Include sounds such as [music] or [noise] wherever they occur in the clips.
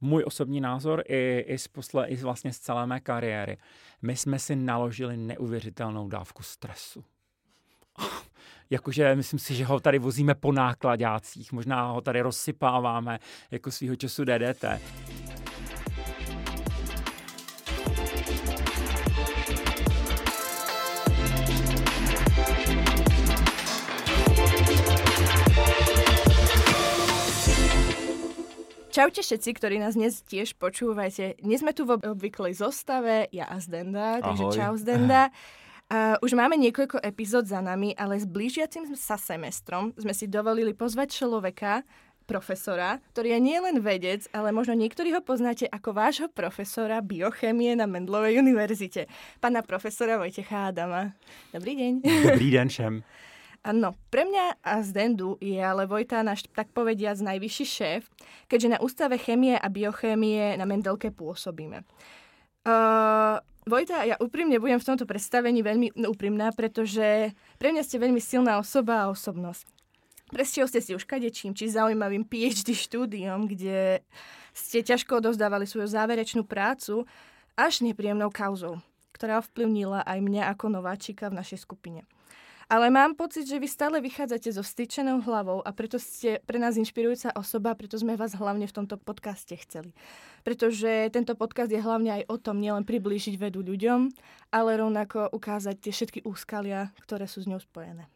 můj osobní názor i, i, z posle, i vlastně z celé mé kariéry. My jsme si naložili neuvěřitelnou dávku stresu. [laughs] Jakože myslím si, že ho tady vozíme po nákladácích, možná ho tady rozsypáváme jako svýho času DDT. Čaute všetci, ktorí nás dnes tiež počúvate. Dnes sme tu v obvyklej zostave, ja a Zdenda, takže Ahoj. čau Zdenda. Uh, už máme niekoľko epizód za nami, ale s blížiacim sa semestrom sme si dovolili pozvať človeka, profesora, ktorý je nielen vedec, ale možno niektorí ho poznáte ako vášho profesora biochemie na Mendlovej univerzite. Pána profesora Vojtecha Adama. Dobrý deň. Dobrý den všem. Áno, pre mňa a z Dendu je ale Vojta náš, tak povediac, najvyšší šéf, keďže na Ústave chemie a biochémie na Mendelke pôsobíme. Uh, Vojta, ja úprimne budem v tomto predstavení veľmi úprimná, pretože pre mňa ste veľmi silná osoba a osobnosť. Prešiel ste si už kadečím, či zaujímavým PhD štúdiom, kde ste ťažko odozdávali svoju záverečnú prácu, až nepríjemnou kauzou, ktorá ovplyvnila aj mňa ako nováčika v našej skupine. Ale mám pocit, že vy stále vychádzate so vstyčenou hlavou a preto ste pre nás inšpirujúca osoba, preto sme vás hlavne v tomto podcaste chceli. Pretože tento podcast je hlavne aj o tom nielen priblížiť vedu ľuďom, ale rovnako ukázať tie všetky úskalia, ktoré sú s ňou spojené.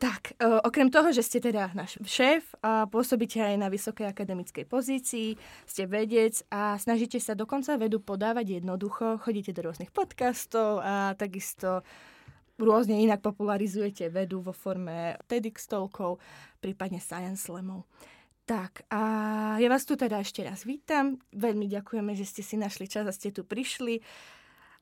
Tak, e, okrem toho, že ste teda náš šéf a pôsobíte aj na vysokej akademickej pozícii, ste vedec a snažíte sa dokonca vedu podávať jednoducho, chodíte do rôznych podcastov a takisto rôzne inak popularizujete vedu vo forme TEDx talkov, prípadne Science Slamov. Tak a ja vás tu teda ešte raz vítam. Veľmi ďakujeme, že ste si našli čas a ste tu prišli.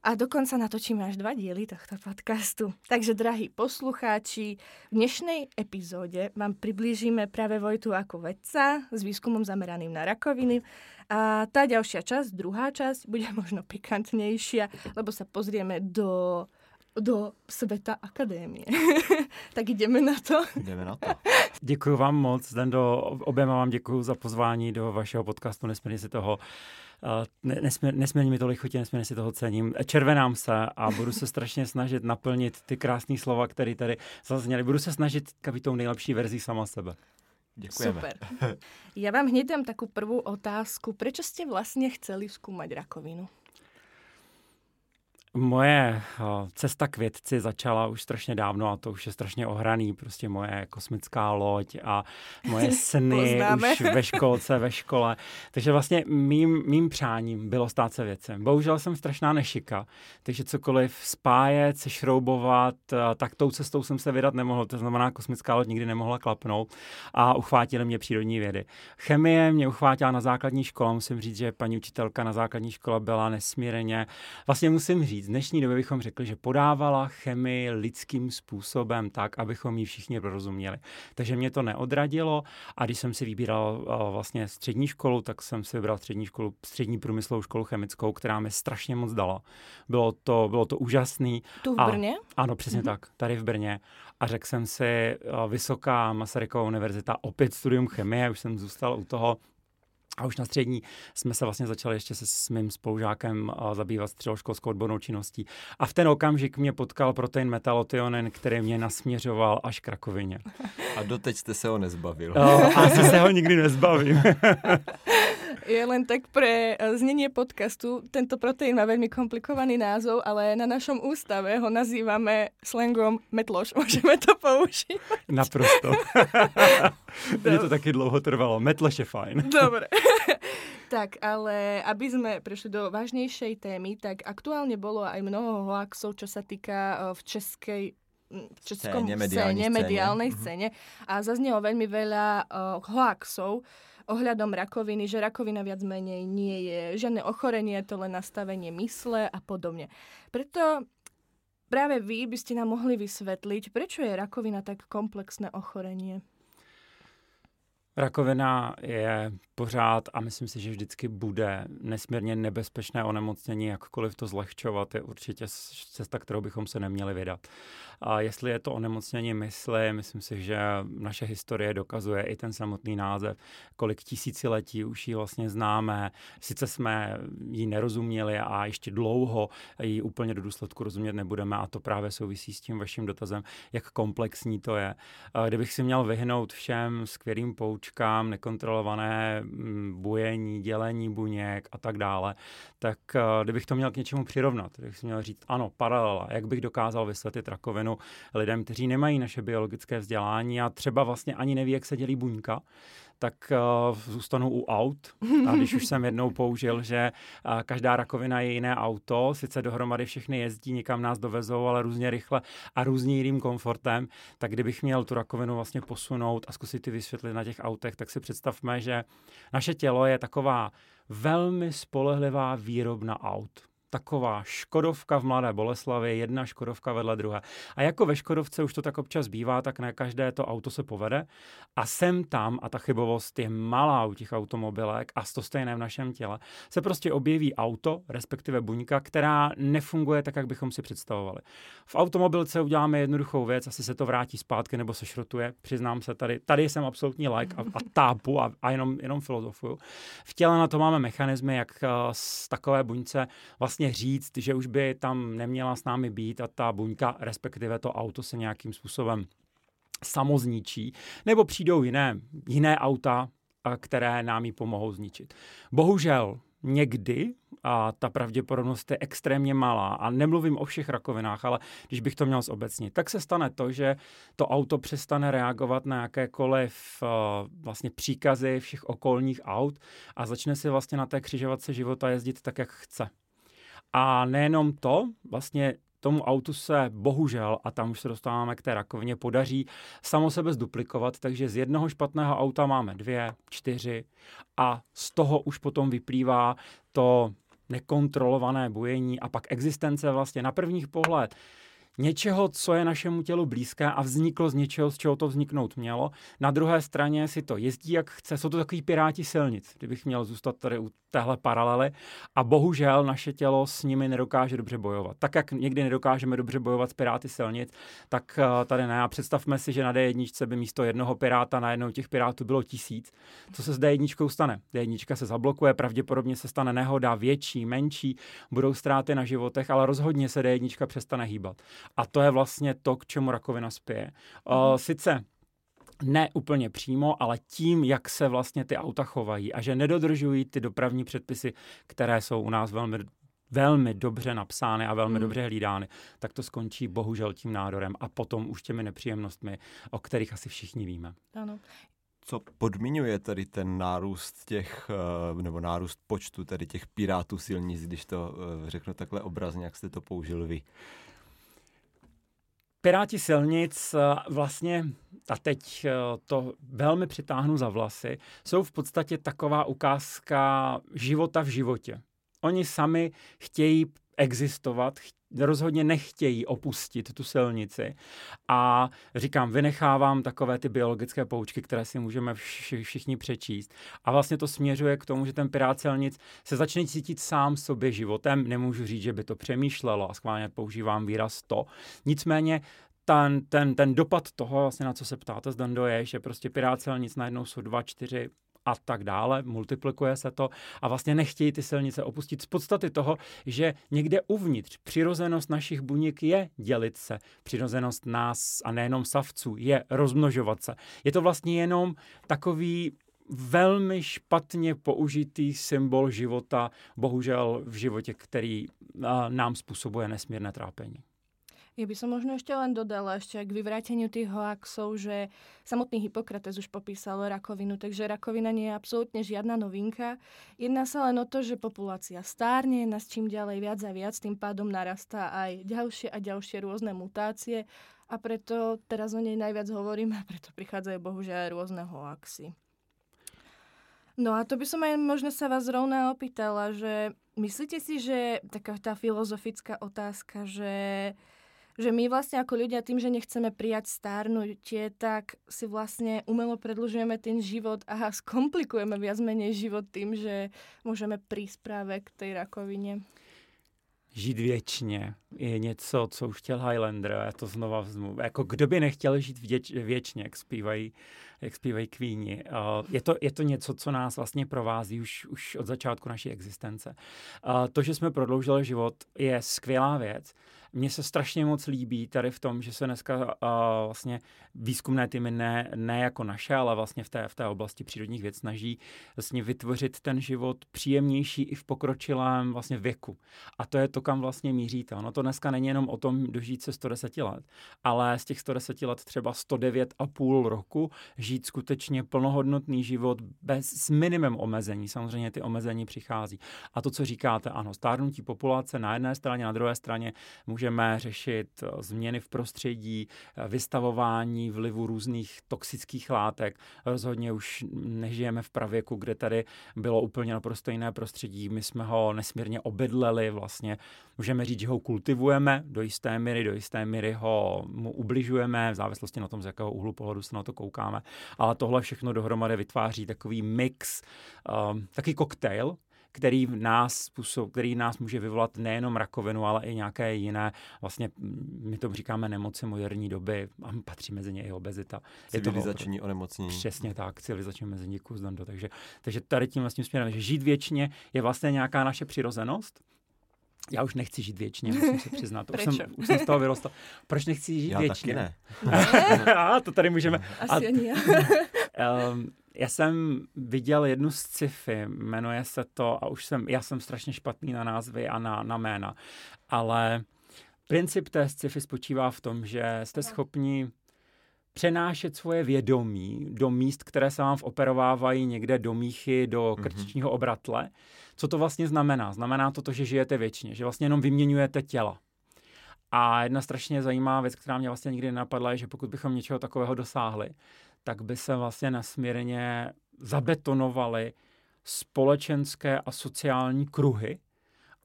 A dokonca natočíme až dva diely tohto podcastu. Takže, drahí poslucháči, v dnešnej epizóde vám priblížime práve Vojtu ako vedca s výskumom zameraným na rakoviny. A tá ďalšia časť, druhá časť, bude možno pikantnejšia, lebo sa pozrieme do do sveta akadémie. [laughs] tak jdeme na to. Jdeme na to. [laughs] Děkuji vám moc, Zdendo, oběma vám děkuji za pozvání do vašeho podcastu, nesmírně si toho Uh, nesmír, nesmírně mi to lichotě, nesmírně si toho cením. Červenám se a budu se strašně snažit naplnit ty krásné slova, které tady zazněly. Budu se snažit být tou nejlepší verzí sama sebe. Děkujeme. Super. Ja vám hneď dám takú prvú otázku. Prečo ste vlastne chceli skúmať rakovinu? Moje cesta k vědci začala už strašně dávno a to už je strašně ohraný, prostě moje kosmická loď a moje [laughs] sny už ve školce, ve škole. Takže vlastně mým, mým přáním bylo stát se vědcem. Bohužel jsem strašná nešika, takže cokoliv spájet, se šroubovat, tak tou cestou jsem se vydat nemohl. To znamená, kosmická loď nikdy nemohla klapnout a uchvátili mě přírodní vědy. Chemie mě uchvátila na základní škole, musím říct, že paní učitelka na základní škole byla nesmírně, vlastně musím říct, říct. V dnešní době bychom řekli, že podávala chemii lidským způsobem tak, abychom ji všichni rozuměli. Takže mě to neodradilo a když jsem si vybíral vlastně střední školu, tak jsem si vybral střední školu, střední průmyslovou školu chemickou, která mi strašně moc dala. Bylo to, bylo to úžasný. Tu v Brně? A, ano, přesně mm-hmm. tak, tady v Brně. A řekl jsem si, Vysoká Masarykova univerzita, opět studium chemie, už jsem zůstal u toho, a už na střední jsme se vlastně začali ještě se s mým spolužákem zabývat středoškolskou odbornou činností. A v ten okamžik mě potkal protein metalotionin, který mě nasměřoval až k rakovině. A doteď jste se ho nezbavil. O, asi se ho nikdy nezbavím. [laughs] [laughs] je len tak pre eh, znenie podcastu. Tento proteín má veľmi komplikovaný názov, ale na našom ústave ho nazývame slangom metloš. [laughs] Môžeme to použiť. Naprosto. [laughs] Mně to taky dlouho trvalo. Metloš je fajn. Dobre. Tak, ale aby sme prešli do vážnejšej témy, tak aktuálne bolo aj mnoho hoaxov, čo sa týka eh, v českej v českom scéne, mediálnej scéne, mediálnej scéne. A zaznelo veľmi veľa uh, hoaxov, ohľadom rakoviny, že rakovina viac menej nie je žiadne ochorenie, to len nastavenie mysle a podobne. Preto práve vy by ste nám mohli vysvetliť, prečo je rakovina tak komplexné ochorenie? Rakovina je pořád a myslím si, že vždycky bude nesmírně nebezpečné onemocnění, jakkoliv to zlehčovat, je určitě cesta, kterou bychom se neměli vydat. A jestli je to onemocnění mysli, myslím si, že naše historie dokazuje i ten samotný název, kolik tisíciletí už ji vlastně známe. Sice jsme ji nerozuměli a ještě dlouho ji úplně do důsledku rozumět nebudeme a to právě souvisí s tím vaším dotazem, jak komplexní to je. Kdybych si měl vyhnout všem skvělým poučkám, nekontrolované mm, bujení, dělení buněk a tak dále, tak kdybych to měl k něčemu přirovnat, kdybych si měl říct, ano, paralela, jak bych dokázal vysvětlit rakovinu, lidem, kteří nemají naše biologické vzdělání a třeba vlastně ani neví, jak se dělí buňka, tak uh, zůstanu u aut. A když už jsem jednou použil, že uh, každá rakovina je jiné auto, sice dohromady všechny jezdí, někam nás dovezou, ale různě rychle a různě jiným komfortem, tak kdybych měl tu rakovinu vlastně posunout a zkusit ty vysvětlit na těch autech, tak si představme, že naše tělo je taková velmi spolehlivá výrobna aut taková Škodovka v Mladé Boleslavi, jedna Škodovka vedle druhé. A jako ve Škodovce už to tak občas bývá, tak ne každé to auto se povede. A sem tam, a ta chybovost je malá u těch automobilek a to stejné v našem těle, se prostě objeví auto, respektive buňka, která nefunguje tak, jak bychom si představovali. V automobilce uděláme jednoduchou věc, asi se to vrátí zpátky nebo se šrotuje. Přiznám se tady, tady jsem absolutní like a, a tápu a, a jenom, jenom filozofuju. V těle na to máme mechanismy, jak eh, z takové buňce vlastně vlastně říct, že už by tam neměla s námi být a ta buňka, respektive to auto se nějakým způsobem samozničí, nebo přijdou jiné, jiné auta, které nám ji pomohou zničit. Bohužel někdy, a ta pravděpodobnost je extrémně malá, a nemluvím o všech rakovinách, ale když bych to měl zobecnit, tak se stane to, že to auto přestane reagovat na jakékoliv uh, vlastně příkazy všech okolních aut a začne si vlastně na té křižovatce života jezdit tak, jak chce. A nejenom to, vlastně tomu autu se bohužel, a tam už se dostáváme k té rakovině, podaří samo sebe zduplikovat, takže z jednoho špatného auta máme dvě, čtyři a z toho už potom vyplývá to nekontrolované bujení a pak existence vlastně na prvních pohled něčeho, co je našemu tělu blízké a vzniklo z něčeho, z čeho to vzniknout mělo. Na druhé straně si to jezdí, jak chce. Jsou to takový piráti silnic, kdybych měl zůstat tady u téhle paralely. A bohužel naše tělo s nimi nedokáže dobře bojovat. Tak, jak někdy nedokážeme dobře bojovat s piráty silnic, tak eh, tady ne. A představme si, že na D1 by místo jednoho piráta na jednou těch pirátů bylo tisíc. Co se s D1 stane? D1 se zablokuje, pravděpodobně se stane nehoda větší, menší, budou ztráty na životech, ale rozhodně se D1 přestane hýbat. A to je vlastně to, k čemu rakovina spěje. Mm. Sice ne úplně přímo, ale tím, jak se vlastně ty auta chovají a že nedodržují ty dopravní předpisy, které jsou u nás velmi velmi dobře napsány a velmi hmm. dobře hlídány, tak to skončí bohužel tím nádorem a potom už těmi nepříjemnostmi, o kterých asi všichni víme. Ano. Co podmiňuje tady ten nárůst těch, eh, nebo nárůst počtu tady těch pirátů silnic, když to eh, řeknu takhle obrazně, jak jste to použil vy? Piráti silnic eh, vlastně, a teď eh, to velmi přitáhnu za vlasy, jsou v podstatě taková ukázka života v životě. Oni sami chtějí existovat, rozhodně nechtějí opustit tu silnici. A říkám, vynechávám takové ty biologické poučky, které si můžeme všichni přečíst. A vlastně to směřuje k tomu, že ten pirát silnic se začne cítit sám sobě životem. Nemůžu říct, že by to přemýšlelo a schválně používám výraz to. Nicméně ten, ten, ten dopad toho, vlastně na co se ptáte, Zdando, je, že prostě pirát silnic najednou jsou dva, čtyři, a tak dále, multiplikuje se to a vlastně nechtějí ty silnice opustit z podstaty toho, že někde uvnitř přirozenost našich buněk je dělit se. Přirozenost nás a nejenom savců je rozmnožovat se. Je to vlastně jenom takový velmi špatně použitý symbol života, bohužel v životě, který nám způsobuje nesmírné trápení. Ja by som možno ešte len dodala ešte k vyvráteniu tých hoaxov, že samotný Hippokrates už popísal rakovinu, takže rakovina nie je absolútne žiadna novinka. Jedná sa len o to, že populácia stárne, nás čím ďalej viac a viac, tým pádom narastá aj ďalšie a ďalšie rôzne mutácie a preto teraz o nej najviac hovorím a preto prichádzajú bohužiaľ aj rôzne hoaxy. No a to by som aj možno sa vás rovná opýtala, že myslíte si, že taká tá filozofická otázka, že že my vlastne ako ľudia tým, že nechceme prijať stárnutie, tak si vlastne umelo predlžujeme ten život a skomplikujeme viac menej život tým, že môžeme prísť práve k tej rakovine. Žít věčně je něco, co už chtěl Highlander já to znova vzmu. Jako kdo by nechtěl žít věč, věčně, jak zpívají, jak zpívají kvíni. Je to, je to něco, co nás vlastně provází už, už od začátku naší existence. To, že jsme prodloužili život, je skvělá věc, mně se strašně moc líbí tady v tom, že se dneska uh, vlastně výzkumné týmy ne, ne jako naše, ale vlastně v té, v té oblasti přírodních věd snaží vlastně vytvořit ten život příjemnější i v pokročilém vlastně věku. A to je to, kam vlastně míříte. Ono to dneska není jenom o tom dožít se 110 let, ale z těch 110 let třeba 109,5 roku žít skutečně plnohodnotný život bez, s minimem omezení. Samozřejmě ty omezení přichází. A to, co říkáte, ano, stárnutí populace na jedné straně, na druhé straně může můžeme řešit eh, změny v prostředí, eh, vystavování vlivu různých toxických látek. Rozhodně už nežijeme v pravěku, kde tady bylo úplně naprosto jiné prostředí. My jsme ho nesmírně obydleli vlastně. Můžeme říct, že ho kultivujeme do jisté míry, do jisté míry ho mu ubližujeme, v závislosti na tom, z jakého úhlu pohledu se na to koukáme. Ale tohle všechno dohromady vytváří takový mix, um, takový koktejl, který v nás způsob, který nás může vyvolat nejenom rakovinu, ale i nějaké jiné, vlastně my to říkáme nemoci moderní doby a patří mezi ně i obezita. Civilizační je to, onemocnění. Přesně tak, civilizační omezení, kus Dando. Takže, takže tady tím vlastně směrem, že žít věčně je vlastně nějaká naše přirozenost, já už nechci žít věčně, musím se přiznat. Už jsem, už jsem z toho vyrostl. Proč nechci žít já věčně? Já taky ne. [laughs] a to tady můžeme. Asi a, ani já. Um, já jsem viděl jednu z sci-fi, jmenuje se to, a už jsem, já jsem strašně špatný na názvy a na, na jména, ale princip té sci-fi spočívá v tom, že jste schopni přenášet svoje vědomí do míst, které se vám operovávají někde do míchy, do mhm. krčičního obratle. Co to vlastně znamená? Znamená to to, že žijete věčně, že vlastně jenom vyměňujete těla. A jedna strašně zajímavá věc, která mě vlastně nikdy nenapadla, je, že pokud bychom něčeho takového dosáhli, tak by se vlastně nasměrně zabetonovaly společenské a sociální kruhy.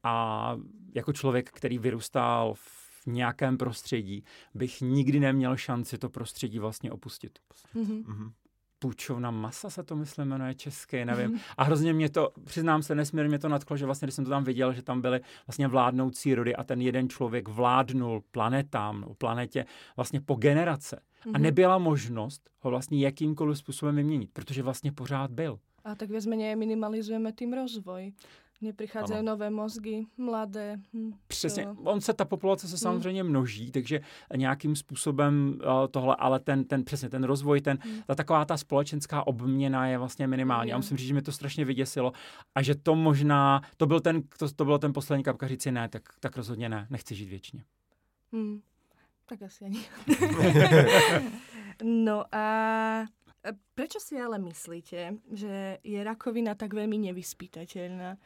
A jako člověk, který vyrůstal v nějakém prostředí, bych nikdy neměl šanci to prostředí vlastně opustit. Mm-hmm půjčovna masa se to myslím jmenuje česky, nevím. Mm-hmm. A hrozně mě to, přiznám se, nesmírně mě to nadklo, že vlastně, když jsem to tam viděl, že tam byly vlastně vládnoucí rody a ten jeden člověk vládnul planetám, no, planetě vlastně po generace. Mm-hmm. A mhm. nebyla možnost ho vlastně jakýmkoliv způsobem vyměnit, protože vlastně pořád byl. A tak viac minimalizujeme tím rozvoj. Neprichádzajú ano. nové mozgy, mladé. Hm, Přesně. To... On se, ta populace se hm. samozřejmě hm. množí, takže nějakým způsobem uh, tohle, ale ten, ten přesně ten rozvoj, ten, hm. ta taková ta společenská obměna je vlastně minimální. A musím říct, že mi to strašně vyděsilo. A že to možná, to byl ten, to, to bylo ten poslední kapka říci ne, tak, tak rozhodně ne, nechci žít věčně. Hm. Tak asi ani. [laughs] no a Prečo si ale myslíte, že je rakovina tak veľmi nevyspytateľná?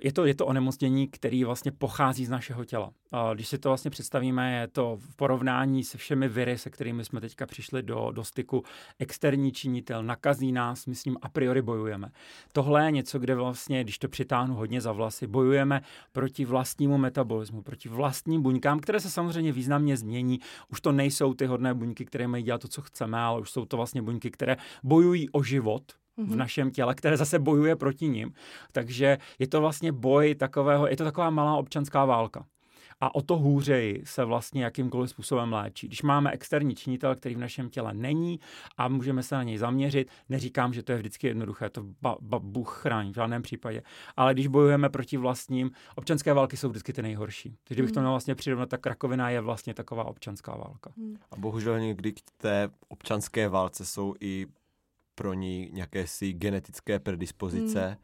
Je to, je to onemocnění, který vlastně pochází z našeho těla. Když si to vlastně představíme, je to v porovnání se všemi viry, se kterými jsme teďka přišli do, do styku, externí činitel nakazí nás, my s ním a priori bojujeme. Tohle je něco, kde vlastně, když to přitáhnu hodně za vlasy, bojujeme proti vlastnímu metabolismu, proti vlastním buňkám, které se samozřejmě významně změní. Už to nejsou ty hodné buňky, které mají dělat to, co chceme, ale už jsou to vlastně buňky, které bojují o život, v mhm. našem těle, které zase bojuje proti ním. Takže je to vlastně boj takového, je to taková malá občanská válka. A o to hůřeji se vlastně jakýmkoliv způsobem léčí. Když máme externí činitel, který v našem těle není a můžeme se na něj zaměřit, neříkám, že to je vždycky jednoduché, to ba, ba, Bůh chrání v žádném případě. Ale když bojujeme proti vlastním, občanské války jsou vždycky ty nejhorší. Takže kdybych to hmm. měl vlastně přirovnat, tak rakovina je vlastně taková občanská válka. Hmm. A bohužel někdy k té občanské válce jsou i pro ní nějaké si genetické predispozice hmm.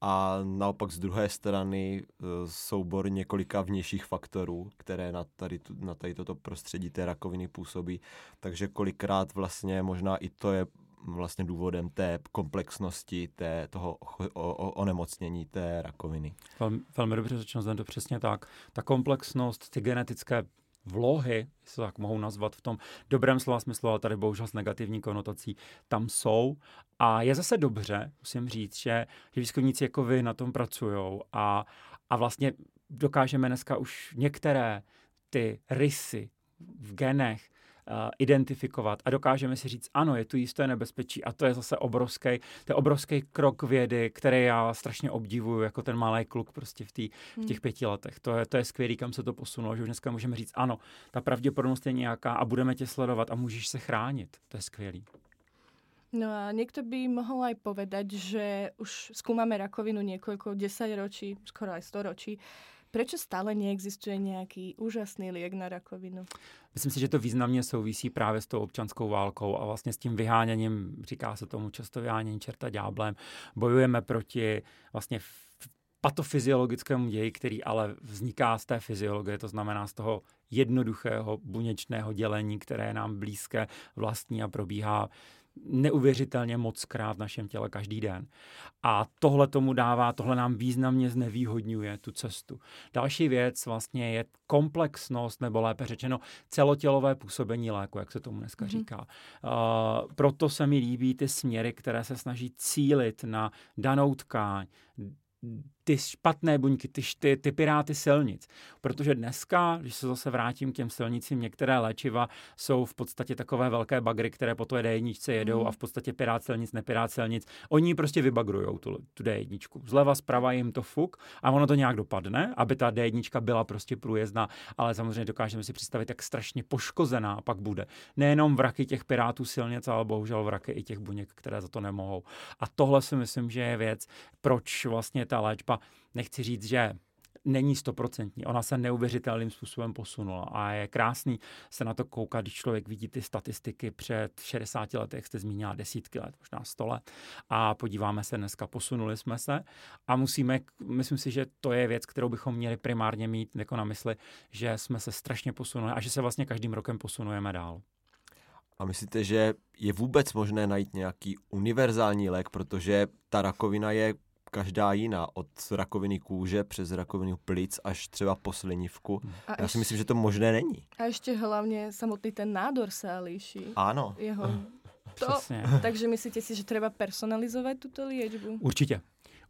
a naopak z druhé strany e, soubor několika vnějších faktorů, které na tady, na tady toto prostředí té rakoviny působí. Takže kolikrát vlastně možná i to je vlastně důvodem té komplexnosti té, toho o, o, onemocnění té rakoviny. Velmi, velmi dobře řečeno, to přesně tak. Ta komplexnost, ty genetické vlohy, se tak mohou nazvat v tom dobrém slova smyslu, ale tady bohužel s negativní konotací, tam jsou. A je zase dobře, musím říct, že, že výzkumníci jako vy na tom pracují a, a vlastně dokážeme dneska už některé ty rysy v genech identifikovat a dokážeme si říct, ano, je tu jisté nebezpečí a to je zase obrovský, to je obrovský krok vědy, který já strašně obdivuju jako ten malý kluk prostě v, tý, v těch hmm. pěti letech. To je, to je skvělý, kam se to posunulo, že už dneska můžeme říct, ano, ta pravděpodobnost je nějaká a budeme tě sledovat a můžeš se chránit. To je skvělý. No a niekto by mohol aj povedať, že už skúmame rakovinu niekoľko desaťročí, skoro aj storočí. Prečo stále neexistuje nějaký úžasný liek na rakovinu? Myslím si, že to významně souvisí právě s tou občanskou válkou a vlastně s tím vyháněním, říká se tomu často vyhánění čerta dňáblem. Bojujeme proti vlastně patofyziologickému ději, který ale vzniká z té fyziologie, to znamená z toho jednoduchého buněčného dělení, které je nám blízké, vlastní a probíhá neuvěřitelně moc krát v našem těle každý den. A tohle tomu dává, tohle nám významně znevýhodňuje tu cestu. Další věc vlastně je komplexnost, nebo lépe řečeno celotělové působení léku, jak se tomu dneska mm-hmm. říká. Uh, proto se mi líbí ty směry, které se snaží cílit na danou tkáň, ty špatné buňky, ty, ty, ty piráty silnic. Protože dneska, když se zase vrátím k těm silnicím, některé léčiva jsou v podstatě takové velké bagry, které po té D1 jedou mm. a v podstatě pirát silnic, nepirát silnic. Oni prostě vybagrujou tu, tu D1. Zleva, zprava jim to fuk a ono to nějak dopadne, aby ta D1 byla prostě průjezdná, ale samozřejmě dokážeme si představit, jak strašně poškozená pak bude. Nejenom vraky těch pirátů silnic, ale bohužel vraky i těch buněk, které za to nemohou. A tohle si myslím, že je věc, proč vlastně ta léčba nechci říct, že není stoprocentní. Ona se neuvěřitelným způsobem posunula a je krásný se na to koukat, když člověk vidí ty statistiky před 60 lety, jak jste zmínila, desítky let, možná 100 let a podíváme se dneska, posunuli jsme se a musíme, myslím si, že to je věc, kterou bychom měli primárně mít jako na mysli, že jsme se strašně posunuli a že se vlastně každým rokem posunujeme dál. A myslíte, že je vůbec možné najít nějaký univerzální lék, protože ta rakovina je každá jiná, od rakoviny kůže přes rakovinu plic až třeba po slinivku. A Já si myslím, že to možné není. A ještě hlavně samotný ten nádor se líší. Ano. Jeho to, takže myslíte si, že třeba personalizovat tuto léčbu? Určitě.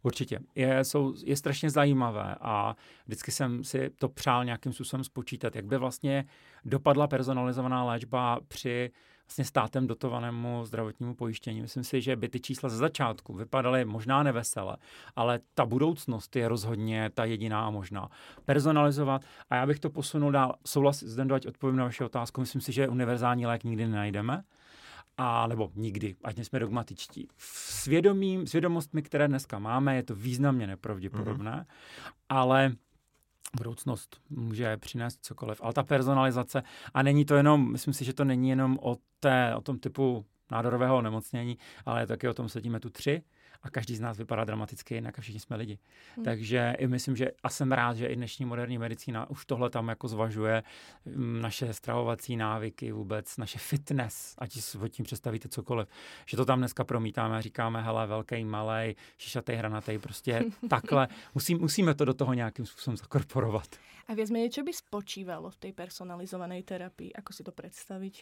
Určitě. Je, jsou, je strašně zajímavé a vždycky jsem si to přál nějakým způsobem spočítat, jak by vlastně dopadla personalizovaná léčba při vlastně státem dotovanému zdravotnímu pojištění. Myslím si, že by ty čísla ze začátku vypadaly možná nevesele, ale ta budoucnost je rozhodně ta jediná a možná. Personalizovat a já bych to posunul dál. Souhlas s ať odpovím na vaši otázku. Myslím si, že univerzální lék nikdy nenajdeme a nebo nikdy, ať jsme dogmatičtí. Svědomím, svědomostmi, které dneska máme, je to významně nepravděpodobné, mm-hmm. ale budoucnost může přinést cokoliv. Ale ta personalizace, a není to jenom, myslím si, že to není jenom o, té, o tom typu nádorového onemocnění, ale taky o tom sedíme tu tři a každý z nás vypadá dramaticky jinak a všichni jsme lidi. Hmm. Takže i myslím, že a jsem rád, že i dnešní moderní medicína už tohle tam jako zvažuje mm, naše stravovací návyky vůbec, naše fitness, ať si pod tím představíte cokoliv, že to tam dneska promítáme a říkáme, hele, velký, malý, šišatý, hranatý, prostě [laughs] takhle. Musí, musíme to do toho nějakým způsobem zakorporovat. A viac menej, čo by spočívalo v tej personalizované terapii? Ako si to představit?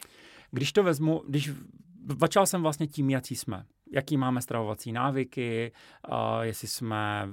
Když to vezmu, když začal jsem vlastně tím, jaký jsme jaký máme stravovací návyky, uh, jestli jsme,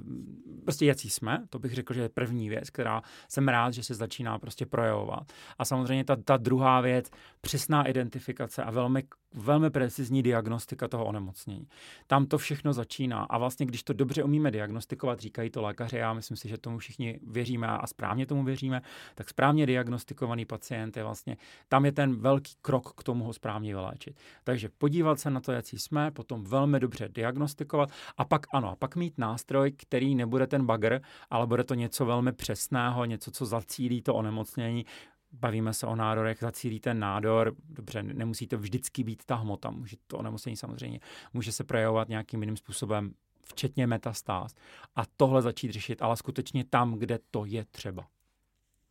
prostě jaký jsme, to bych řekl, že je první věc, která jsem rád, že se začíná prostě projevovat. A samozřejmě ta, ta druhá věc, přesná identifikace a velmi, velmi precizní diagnostika toho onemocnění. Tam to všechno začíná a vlastně, když to dobře umíme diagnostikovat, říkají to lékaři, já myslím si, že tomu všichni věříme a správně tomu věříme, tak správně diagnostikovaný pacient je vlastně, tam je ten velký krok k tomu ho správně vyléčit. Takže podívat se na to, jaký jsme, potom velmi dobře diagnostikovat a pak ano, a pak mít nástroj, který nebude ten bagr, ale bude to něco velmi přesného, něco, co zacílí to onemocnění, bavíme se o nádorech, zacílí ten nádor, dobře, nemusí to vždycky být ta hmota, může to onemocnění samozřejmě, může se projevovat nějakým jiným způsobem, včetně metastáz. A tohle začít řešit, ale skutečně tam, kde to je třeba.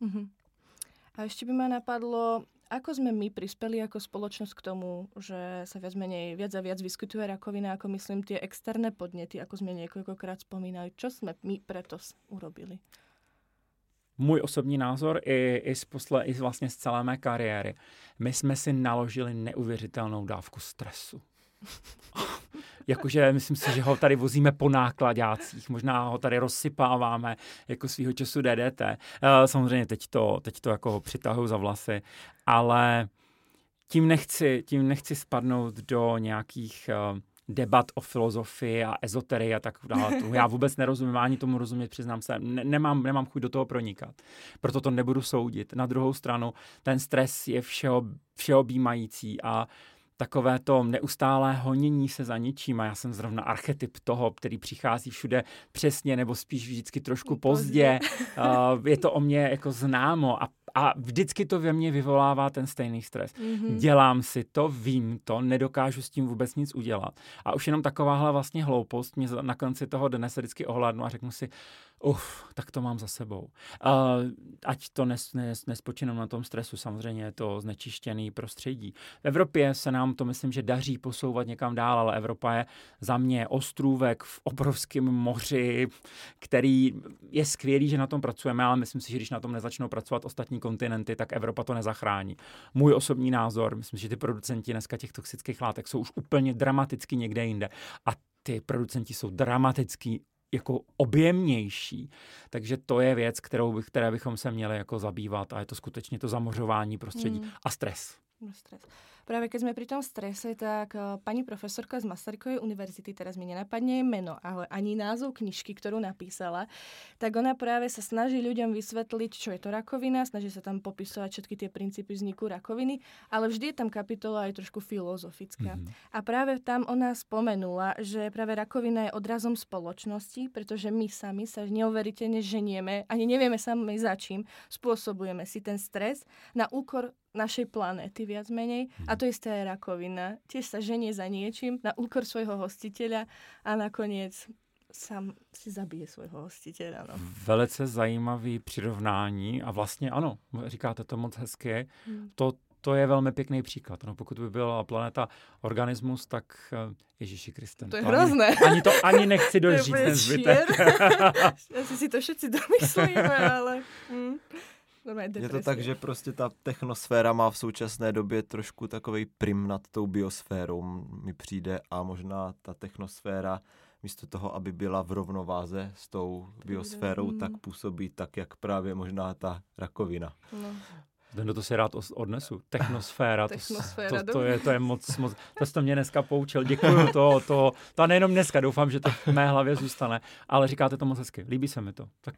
Mm-hmm. A ještě by mě napadlo, Ako sme my prispeli ako spoločnosť k tomu, že sa viac menej viac a viac vyskytuje rakovina, ako myslím tie externé podnety, ako sme niekoľkokrát spomínali. Čo sme my preto urobili? Můj osobní názor i, i, z posle, i vlastně z celé mé kariéry. My jsme si naložili neuvěřitelnou dávku stresu. [laughs] jakože myslím si, že ho tady vozíme po nákladácích, možná ho tady rozsypáváme jako svýho času DDT. Uh, samozřejmě teď to, teď to jako přitahuju za vlasy, ale tím nechci, tím nechci spadnout do nějakých uh, debat o filozofii a ezoterii a tak dále. Já vůbec nerozumím, ani tomu rozumět, přiznám se. Ne, nemám, nemám chuť do toho pronikat. Proto to nebudu soudit. Na druhou stranu, ten stres je všeho, všeobjímající a takové to neustálé honění se za ničím a já jsem zrovna archetyp toho, který přichází všude přesně nebo spíš vždycky trošku pozdě. uh, [laughs] je to o mě jako známo a, a vždycky to ve mně vyvolává ten stejný stres. Mm-hmm. Dělám si to, vím to, nedokážu s tím vůbec nic udělat. A už jenom takováhle vlastně hloupost mě na konci toho dne se vždycky ohladnu a řeknu si, uf, tak to mám za sebou. Uh, ať to nes, nes, nespočinu na tom stresu, samozřejmě je to znečištěný prostředí. V Evropě se nám to myslím, že daří posouvat někam dál, ale Evropa je za mě ostrůvek v obrovském moři, který je skvělý, že na tom pracujeme, ale myslím si, že když na tom nezačnou pracovat ostatní kontinenty, tak Evropa to nezachrání. Můj osobní názor, myslím, že ty producenti dneska těch toxických látek jsou už úplně dramaticky někde jinde. A ty producenti jsou dramaticky jako objemnější. Takže to je věc, kterou bych, které bychom se měli jako zabývat a je to skutečně to zamořování prostředí mm. a stres. No, stres. Práve keď sme pri tom strese, tak uh, pani profesorka z Masarykovej univerzity, teraz mi nenapadne jej meno, ale ani názov knižky, ktorú napísala, tak ona práve sa snaží ľuďom vysvetliť, čo je to rakovina, snaží sa tam popisovať všetky tie princípy vzniku rakoviny, ale vždy je tam kapitola aj trošku filozofická. Mm-hmm. A práve tam ona spomenula, že práve rakovina je odrazom spoločnosti, pretože my sami sa neuveriteľne ženieme, ani nevieme sami za čím, spôsobujeme si ten stres na úkor našej planéty viac menej. A to isté je rakovina. Tiež sa ženie za niečím na úkor svojho hostiteľa a nakoniec sám si zabije svojho hostiteľa. No. Velice zajímavý přirovnání a vlastně ano, říkáte to moc hezky. Hmm. To, to je velmi pěkný příklad. No, pokud by byla planeta organismus, tak eh, Ježíši Kriste. To je to hrozné. Ani, ani to ani nechci [laughs] dožít ten zbytek. [laughs] Asi si to všetci domyslíme, ale... Hmm. Je to tak, že prostě ta technosféra má v současné době trošku takový prim nad tou biosférou, mi přijde, a možná ta technosféra místo toho, aby byla v rovnováze s tou biosférou, tak působí tak, jak právě možná ta rakovina. No. Ten to si rád odnesu. Technosféra. Technosféra to, to, to, je, to je moc, moc, to jste mě dneska poučil. Děkuju to, to, to nejenom dneska, doufám, že to v mé hlavě zůstane, ale říkáte to moc hezky. Líbí se mi to. Tak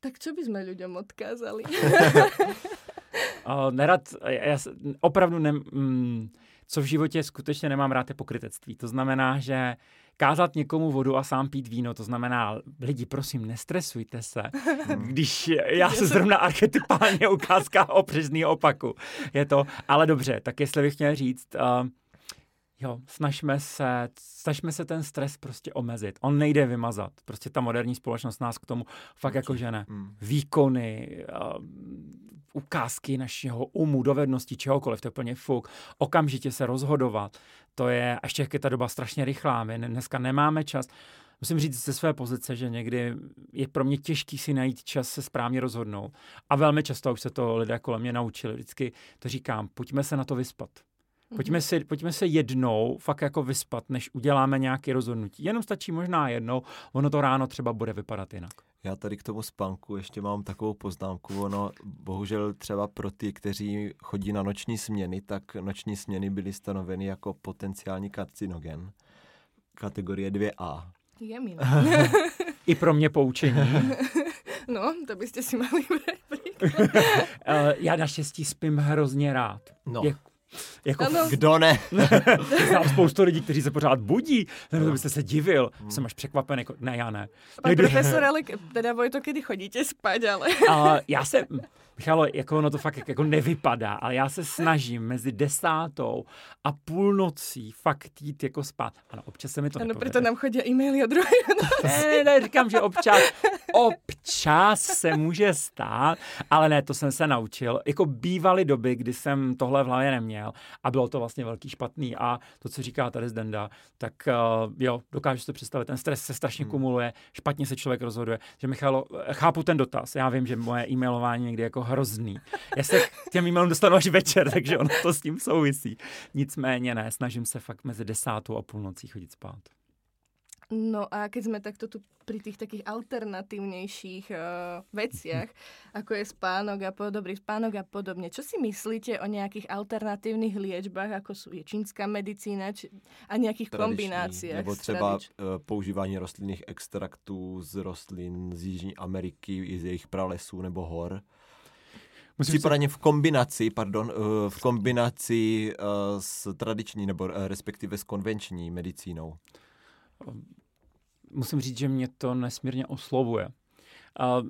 tak čo by sme ľuďom odkázali? [laughs] uh, nerad, já, já opravdu ne, mm, co v životě skutečně nemám rád je pokrytectví. To znamená, že kázat někomu vodu a sám pít víno, to znamená, lidi, prosím, nestresujte se, [laughs] když já se zrovna archetypálně ukázka [laughs] o opaku. Je to, ale dobře, tak jestli bych měl říct, uh, jo, snažme se, snažme se ten stres prostě omezit. On nejde vymazat. Prostě ta moderní společnost nás k tomu fakt jako žene. Mm. Výkony, uh, ukázky našeho umu, dovednosti, čehokoliv, to je úplně fuk. Okamžitě se rozhodovat. To je, a ještě jak je ta doba strašně rychlá, my dneska nemáme čas. Musím říct ze své pozice, že někdy je pro mě těžký si najít čas se správně rozhodnout. A velmi často už se to lidé kolem mě naučili. Vždycky to říkám, pojďme se na to vyspat. Pojďme se, pojďme se jednou fakt jako vyspat, než uděláme nějaké rozhodnutí. Jenom stačí možná jednou, ono to ráno třeba bude vypadat jinak. Já tady k tomu spánku ještě mám takovou poznámku. Ono, bohužel třeba pro ty, kteří chodí na noční směny, tak noční směny byly stanoveny jako potenciální karcinogen kategorie 2A. Je mi [laughs] I pro mě poučení. [laughs] No, to byste si mohli [laughs] eh, Já naštěstí spím hrozně rád. No. Je, jako, ano. Kdo ne? [laughs] Znám spoustu lidí, kteří se pořád budí. No. To byste se divil. Hmm. Jsem až překvapen, jako, ne, já ne. Pan profesor, ale teda to, kdy chodíte spát, ale... A já se, Michalo, jako ono to fakt jako nevypadá, ale já se snažím mezi desátou a půlnocí fakt jít jako spát. Ano, občas se mi to Ano, proto nám chodí e-maily od druhé [laughs] Ne, ne, říkám, že občas, občas se může stát, ale ne, to jsem se naučil. Jako bývaly doby, kdy jsem tohle v hlavě neměl a bylo to vlastně velký špatný a to, co říká tady Zdenda, tak uh, jo, dokážu si představit, ten stres se strašně hmm. kumuluje, špatně se člověk rozhoduje. Že Michalo, chápu ten dotaz, já vím, že moje e-mailování někdy jako hrozný. Já se k těm e-mailům dostanu až večer, [laughs] takže ono to s tím souvisí. Nicméně ne, snažím se fakt mezi desátou a půlnocí chodit spát. No a keď sme takto tu pri tých takých alternatívnejších uh, veciach, [laughs] ako je spánok a dobrý spánok a podobne, čo si myslíte o nejakých alternatívnych liečbách, ako sú je čínska medicína či, a nejakých Tradiční, kombináciách? Nebo třeba uh, používání rostlinných extraktů z rostlin z Jižní Ameriky, z jejich pralesů nebo hor. Musím Případně v kombinaci, pardon, uh, v kombinaci s tradiční nebo respektive s konvenční medicínou musím říct, že mě to nesmírně oslovuje. A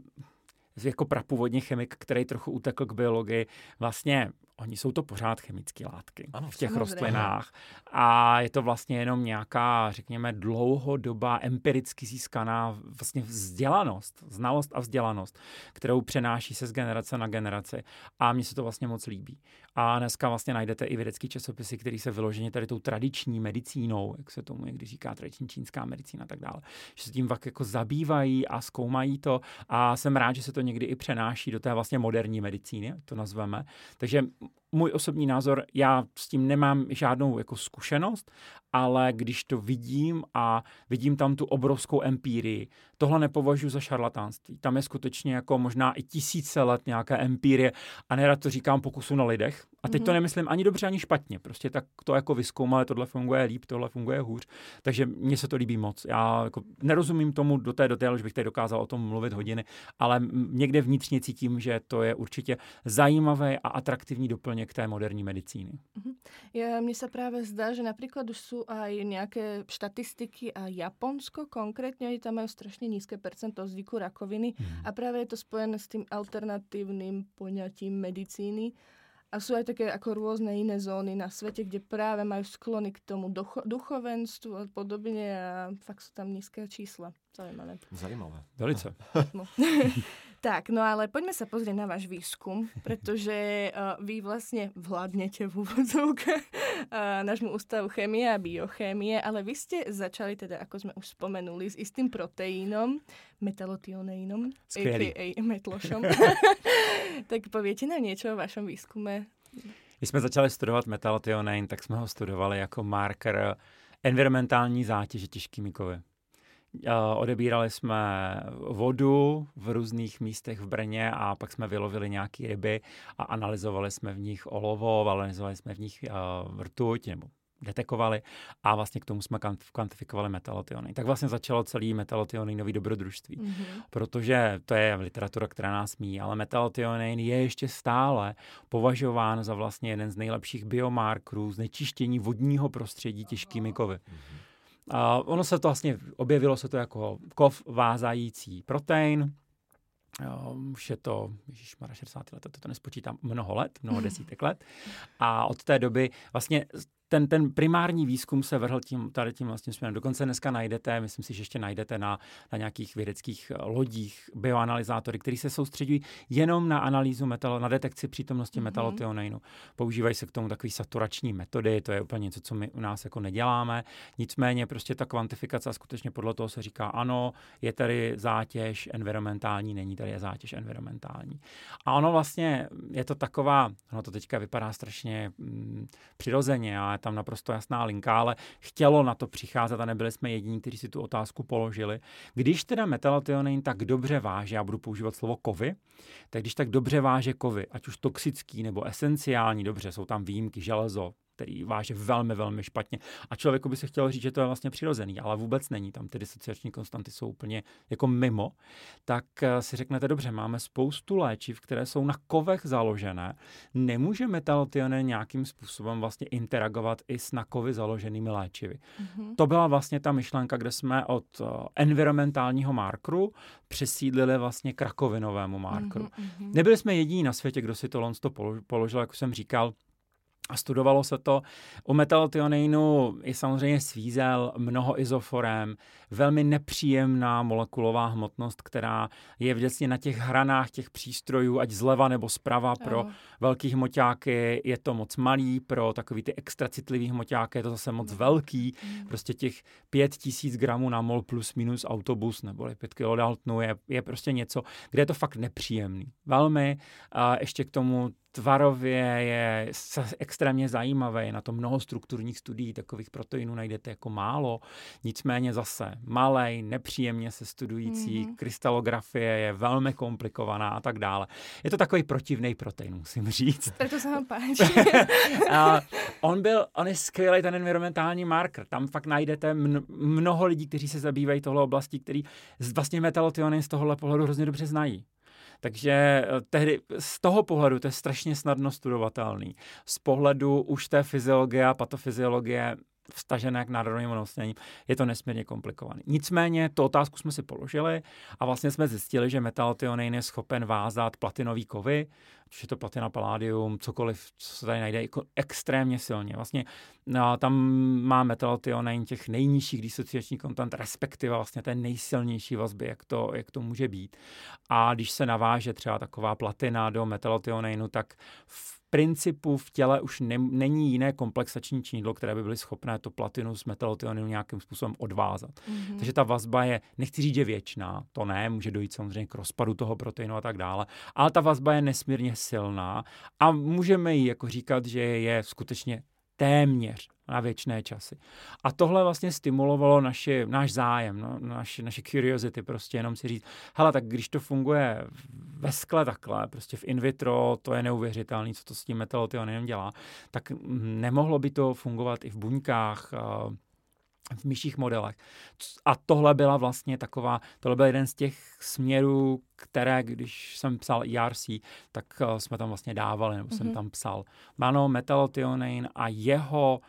jako prapůvodně chemik, který trochu utekl k biologii, vlastně oni jsou to pořád chemické látky ano, v těch samozřejmě. rostlinách a je to vlastně jenom nějaká, řekněme, dlouhodobá empiricky získaná vlastně vzdělanost, znalost a vzdělanost, kterou přenáší se z generace na generaci a mně se to vlastně moc líbí. A dneska vlastně najdete i vědecké časopisy, které se vyloženě tady tou tradiční medicínou, jak se tomu někdy říká, tradiční čínská medicína a tak dále, že se tím fakt jako zabývají a zkoumají to a jsem rád, že se to někdy i přenáší do té vlastně moderní medicíny, to nazveme. Takže můj osobní názor, já s tím nemám žádnou jako zkušenost, ale když to vidím a vidím tam tu obrovskou empírii, tohle nepovažuji za šarlatánství. Tam je skutečně jako možná i tisíce let nějaké empírie a nerad to říkám pokusu na lidech. A teď mm-hmm. to mhm. nemyslím ani dobře, ani špatně. Prostě tak to jako vyskoumali, tohle funguje líp, tohle funguje hůř. Takže mně se to líbí moc. Já jako nerozumím tomu do té detailu, že bych tady dokázal o tom mluvit hodiny, ale někde vnitřně cítím, že to je určitě zajímavý a atraktivní doplněk té moderní medicíny. Mm-hmm. Ja, mne sa práve zdá, že napríklad už sú aj nejaké štatistiky a Japonsko konkrétne, oni tam majú strašne nízke percento vzniku rakoviny mm. a práve je to spojené s tým alternatívnym poňatím medicíny. A sú aj také ako rôzne iné zóny na svete, kde práve majú sklony k tomu ducho, duchovenstvu a podobne a fakt sú tam nízke čísla. Zaujímavé. Zajímavé. Velice. [laughs] No. [laughs] Tak, no ale poďme sa pozrieť na váš výskum, pretože uh, vy vlastne vládnete v úvodzovkách uh, nášmu ústavu chemie a biochémie, ale vy ste začali teda, ako sme už spomenuli, s istým proteínom, metalotioneínom, a.k.a. metlošom. [laughs] tak poviete nám niečo o vašom výskume? Když jsme začali studovat metalotionein, tak jsme ho studovali jako marker environmentální zátěže těžkými kovy. Odebírali jsme vodu v různých místech v Brně a pak jsme vylovili nějaké ryby a analyzovali jsme v nich olovo, analyzovali jsme v nich rtuť nebo detekovali a vlastně k tomu jsme kvantifikovali metalotiony. Tak vlastně začalo celý metalotionejnový dobrodružství, mm-hmm. protože to je literatura, která nás mí, ale metalotionejn je ještě stále považován za vlastně jeden z nejlepších biomarkerů znečištění vodního prostředí těžkými kovy. Mm-hmm. A ono se to vlastně, objevilo se to jako kov vázající protein, už je to, ježišmarja, 60 let, to, to nespočítám, mnoho let, mnoho [laughs] desítek let. A od té doby vlastně ten, ten primární výzkum se vrhl tím, tady tím vlastně směrem. Dokonce dneska najdete, myslím si, že ještě najdete na, na nějakých vědeckých eh, lodích bioanalyzátory, které se soustředují jenom na analýzu metalo, na detekci přítomnosti mm-hmm. metalotioneinu. Používají se k tomu takové saturační metody, to je úplně něco, co my u nás jako neděláme. Nicméně prostě ta kvantifikace skutečně podle toho se říká, ano, je tady zátěž environmentální, není tady je zátěž environmentální. A ono vlastně je to taková, ono to teďka vypadá strašně mm, přirozeně, ale tam naprosto jasná linka, ale chtělo na to přicházet a nebyli jsme jediní, kteří si tu otázku položili. Když teda metalationin tak dobře váže, já budu používat slovo kovy, tak když tak dobře váže kovy, ať už toxický nebo esenciální, dobře, jsou tam výjimky, železo, který váže velmi, velmi špatně. A člověku by se chtělo říct, že to je vlastně přirozený, ale vůbec není. Tam ty disociační konstanty jsou úplně jako mimo. Tak eh, si řeknete, dobře, máme spoustu léčiv, které jsou na kovech založené. Nemůže metalotionen nějakým způsobem vlastně interagovat i s na kovy založenými léčivy. Mm-hmm. To byla vlastně ta myšlenka, kde jsme od uh, environmentálního markru přesídlili vlastně k rakovinovému markru. Mm-hmm. Nebyli jsme jediní na světě, kdo si to to položil, jak jsem říkal, a studovalo se to. U metaltioninu je samozřejmě svízel, mnoho izoforem, velmi nepříjemná molekulová hmotnost, která je vždycky na těch hranách těch přístrojů, ať zleva nebo zprava pro oh. velký hmoťáky je to moc malý, pro takový ty extra citlivý hmoťáky je to zase moc velký. Mm. Prostě těch pět tisíc gramů na mol plus minus autobus nebo pět kilodaltonů je, je prostě něco, kde je to fakt nepříjemný. Velmi. A ještě k tomu tvarově je extrémně zajímavý, na to mnoho strukturních studií takových proteinů najdete jako málo, nicméně zase malej, nepříjemně se studující, mm-hmm. krystalografie je velmi komplikovaná a tak dále. Je to takový protivný protein, musím říct. To se vám [laughs] páči. a on byl, on je skvělý ten environmentální marker, tam fakt najdete mnoho lidí, kteří se zabývají tohle oblastí, který vlastně metalotiony z tohohle pohledu hrozně dobře znají. Takže eh, tehdy z toho pohledu to je strašně snadno studovatelný. Z pohledu už té fyziologie a patofyziologie vstažené k nádorovým onemocněním, je to nesmírně komplikované. Nicméně tu otázku jsme si položili a vlastně jsme zjistili, že metaltionin je schopen vázat platinový kovy, či je to platina, paládium, cokoliv, co se tady najde, jako extrémně silně. Vlastně no, tam má metaltionin těch nejnižších disociační kontant, respektive vlastně té nejsilnější vazby, jak to, jak to může být. A když se naváže třeba taková platina do metaltioninu, tak v principu v těle už ne, není jiné komplexační činidlo, které by byly schopné to platinu s metalotioninu nějakým způsobem odvázat. Mm-hmm. Takže ta vazba je, nechci říct, že věčná, to ne, může dojít samozřejmě k rozpadu toho proteinu a tak dále, ale ta vazba je nesmírně silná a můžeme jí jako říkat, že je skutečně téměř na věčné časy. A tohle vlastně stimulovalo naši, náš zájem, no, naši, naše curiosity, prostě jenom si říct, hele, tak když to funguje ve skle takhle, prostě v in vitro, to je neuvěřitelné, co to s tím metalotionem dělá, tak nemohlo by to fungovat i v buňkách, v myších modelech. A tohle byla vlastně taková, tohle byl jeden z těch směrů, které, když jsem psal ERC, tak uh, jsme tam vlastně dávali, nebo mm-hmm. jsem mhm. tam psal. Mano, metalotionin a jeho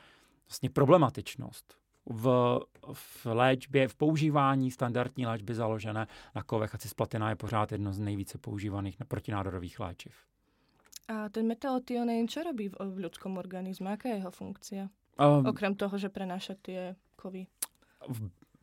vlastně problematičnost v, v léčbě, v používání standardní léčby založené na kovech a cisplatina je pořád jedno z nejvíce používaných protinádorových léčiv. A ten metalotionin, co robí v, v ľudskom organizmu? Jaká je jeho funkce? Um, Okrem toho, že prenáša ty kovy.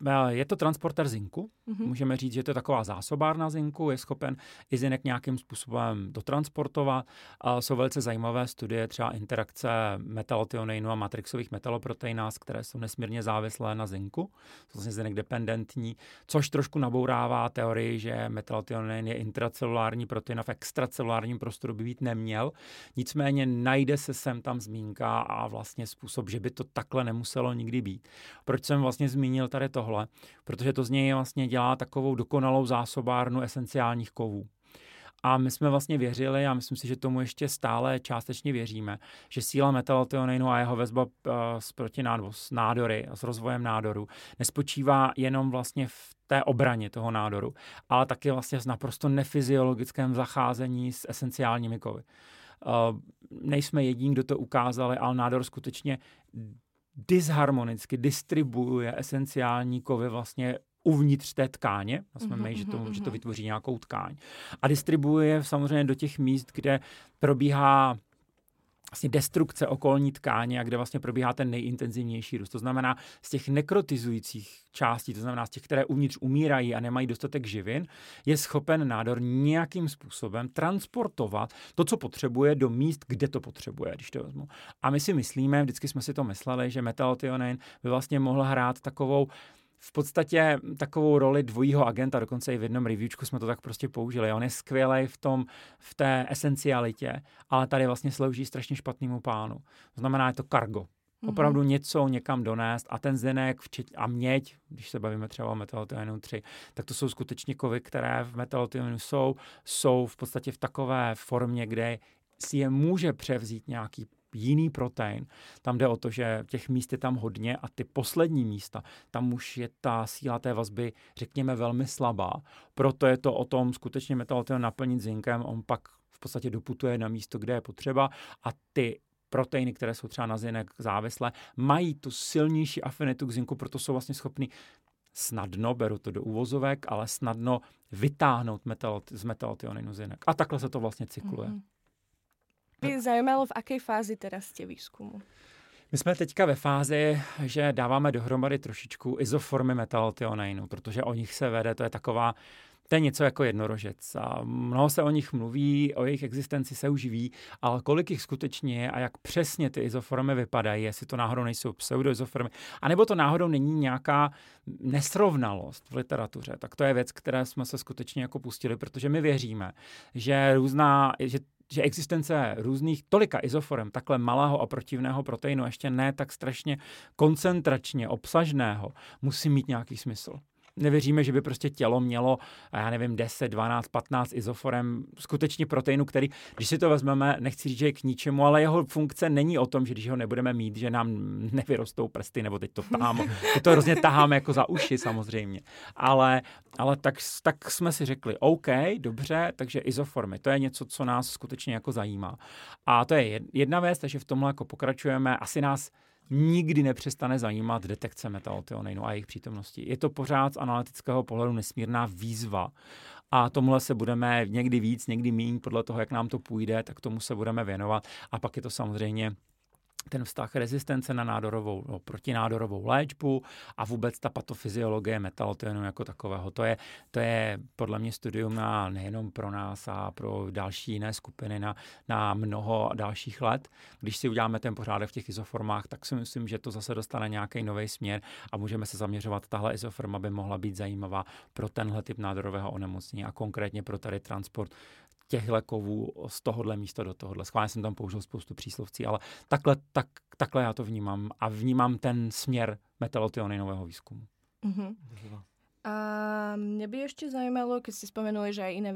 Eh, je to transporter zinku. Mm-hmm. Můžeme říct, že to je taková zásobárna zinku, je schopen i zinek nějakým způsobem dotransportovat. A jsou velice zajímavé studie, třeba interakce metalotioninu a matrixových metaloproteinaz, které jsou nesmírně závislé na zinku, jsou vlastně zinek dependentní, což trošku nabourává teorii, že metalotionin je intracelulární protein a v extracelulárním prostoru by být neměl. Nicméně najde se sem tam zmínka a vlastně způsob, že by to takhle nemuselo nikdy být. Proč jsem vlastně zmínil tady to tohle, protože to z něj vlastně dělá takovou dokonalou zásobárnu esenciálních kovů. A my jsme vlastně věřili, a myslím si, že tomu ještě stále částečně věříme, že síla metalotioninu a jeho vezba s protinádoru, s nádory a s rozvojem nádoru nespočívá jenom vlastně v té obraně toho nádoru, ale taky vlastně s naprosto nefyziologickém zacházení s esenciálními kovy. Uh, nejsme jediní, kdo to ukázali, ale nádor skutečně disharmonicky distribuuje esenciální kovy vlastně uvnitř té tkáně, jsme my, že to, že to vytvoří nějakou tkáň. A distribuuje samozřejmě do těch míst, kde probíhá vlastně destrukce okolní tkáně a kde vlastně probíhá ten nejintenzivnější růst. To znamená z těch nekrotizujících částí, to znamená z těch, které uvnitř umírají a nemají dostatek živin, je schopen nádor nějakým způsobem transportovat to, co potřebuje, do míst, kde to potřebuje, když to vezmu. A my si myslíme, vždycky jsme si to mysleli, že metaltionin by vlastně mohl hrát takovou v podstatě takovou roli dvojího agenta, dokonce i v jednom reviewčku jsme to tak prostě použili. On je skvělý v tom, v té esencialitě, ale tady vlastně slouží strašně špatnému pánu. To znamená, je to kargo. Mm-hmm. Opravdu něco někam donést a ten zinek včet, a měď, když se bavíme třeba o metalotionu 3, tak to jsou skutečně kovy, které v metalotionu jsou, jsou v podstatě v takové formě, kde si je může převzít nějaký jiný protein. Tam jde o to, že těch míst je tam hodně a ty poslední místa, tam už je ta síla té vazby, řekněme, velmi slabá. Proto je to o tom skutečně metalotion naplnit zinkem, on pak v podstatě doputuje na místo, kde je potřeba a ty proteiny, které jsou třeba na zinek závislé, mají tu silnější afinitu k zinku, proto jsou vlastně schopny snadno, beru to do uvozovek, ale snadno vytáhnout metal, z metalotioninu zinek. A takhle se to vlastně cykluje. Mm-hmm. By zajímalo, v jaké fázi teda jste výzkumu? My jsme teďka ve fázi, že dáváme dohromady trošičku izoformy metaltioneinu, protože o nich se vede, to je taková to je něco jako jednorožec. A mnoho se o nich mluví, o jejich existenci se už ví, ale kolik jich skutečně je a jak přesně ty izoformy vypadají, jestli to náhodou nejsou pseudoizoformy, anebo to náhodou není nějaká nesrovnalost v literatuře, tak to je věc, které jsme se skutečně jako pustili, protože my věříme, že různá, že že existence různých tolika izoforem, takhle malého a protivného proteinu, ještě ne tak strašně koncentračně obsažného, musí mít nějaký smysl nevěříme, že by prostě tělo mělo, já nevím, 10, 12, 15 izoforem skutečně proteinu, který, když si to vezmeme, nechci říct, že je k ničemu, ale jeho funkce není o tom, že když ho nebudeme mít, že nám nevyrostou prsty, nebo teď to tahám, teď to hrozně taháme jako za uši samozřejmě. Ale, ale tak, tak jsme si řekli, OK, dobře, takže izoformy, to je něco, co nás skutečně jako zajímá. A to je jedna věc, takže v tomhle jako pokračujeme. Asi nás nikdy nepřestane zajímat detekce metaltioninu a jejich přítomnosti. Je to pořád z analytického pohledu nesmírná výzva a tomuhle se budeme někdy víc, někdy méně, podle toho, jak nám to půjde, tak tomu se budeme věnovat. A pak je to samozřejmě ten vztah rezistence na nádorovou, no, protinádorovou léčbu a vůbec ta patofyziologie metalotionu jako takového. To je, to je podle mě studium na, nejenom pro nás a pro další jiné skupiny na, na mnoho dalších let. Když si uděláme ten pořádek v těch izoformách, tak si myslím, že to zase dostane nějaký nový směr a můžeme se zaměřovat. Tahle izoforma by mohla být zajímavá pro tenhle typ nádorového onemocnění a konkrétně pro tady transport těchhle kovů z tohohle místa do tohohle. Schválně jsem tam použil spoustu příslovcí, ale takhle, tak, takhle já to vnímám a vnímám ten směr metalotioninového výzkumu. Mm-hmm. A mne by ešte zaujímalo, keď ste spomenuli, že aj iné,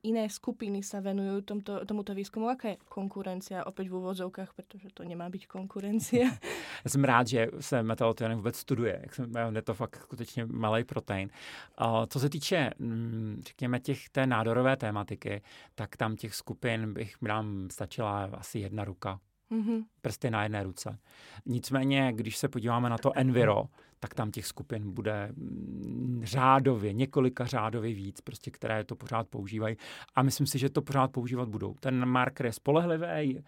iné skupiny sa venujú tomto, tomuto výzkumu, aká je konkurencia opäť v úvozovkách, protože to nemá být konkurencia. [laughs] Já jsem rád, že se metalotionin vůbec studuje, jak jsem, je to fakt skutečně malý protein. A co se týče, mm, řekněme, těch té nádorové tématiky, tak tam těch skupin bych nám stačila asi jedna ruka Mm-hmm. Prsty na jedné ruce. Nicméně, když se podíváme na to Enviro, tak tam těch skupin bude mm, řádově, několika řádově víc, prostě, které to pořád používají. A myslím si, že to pořád používat budou. Ten marker je spolehlivý,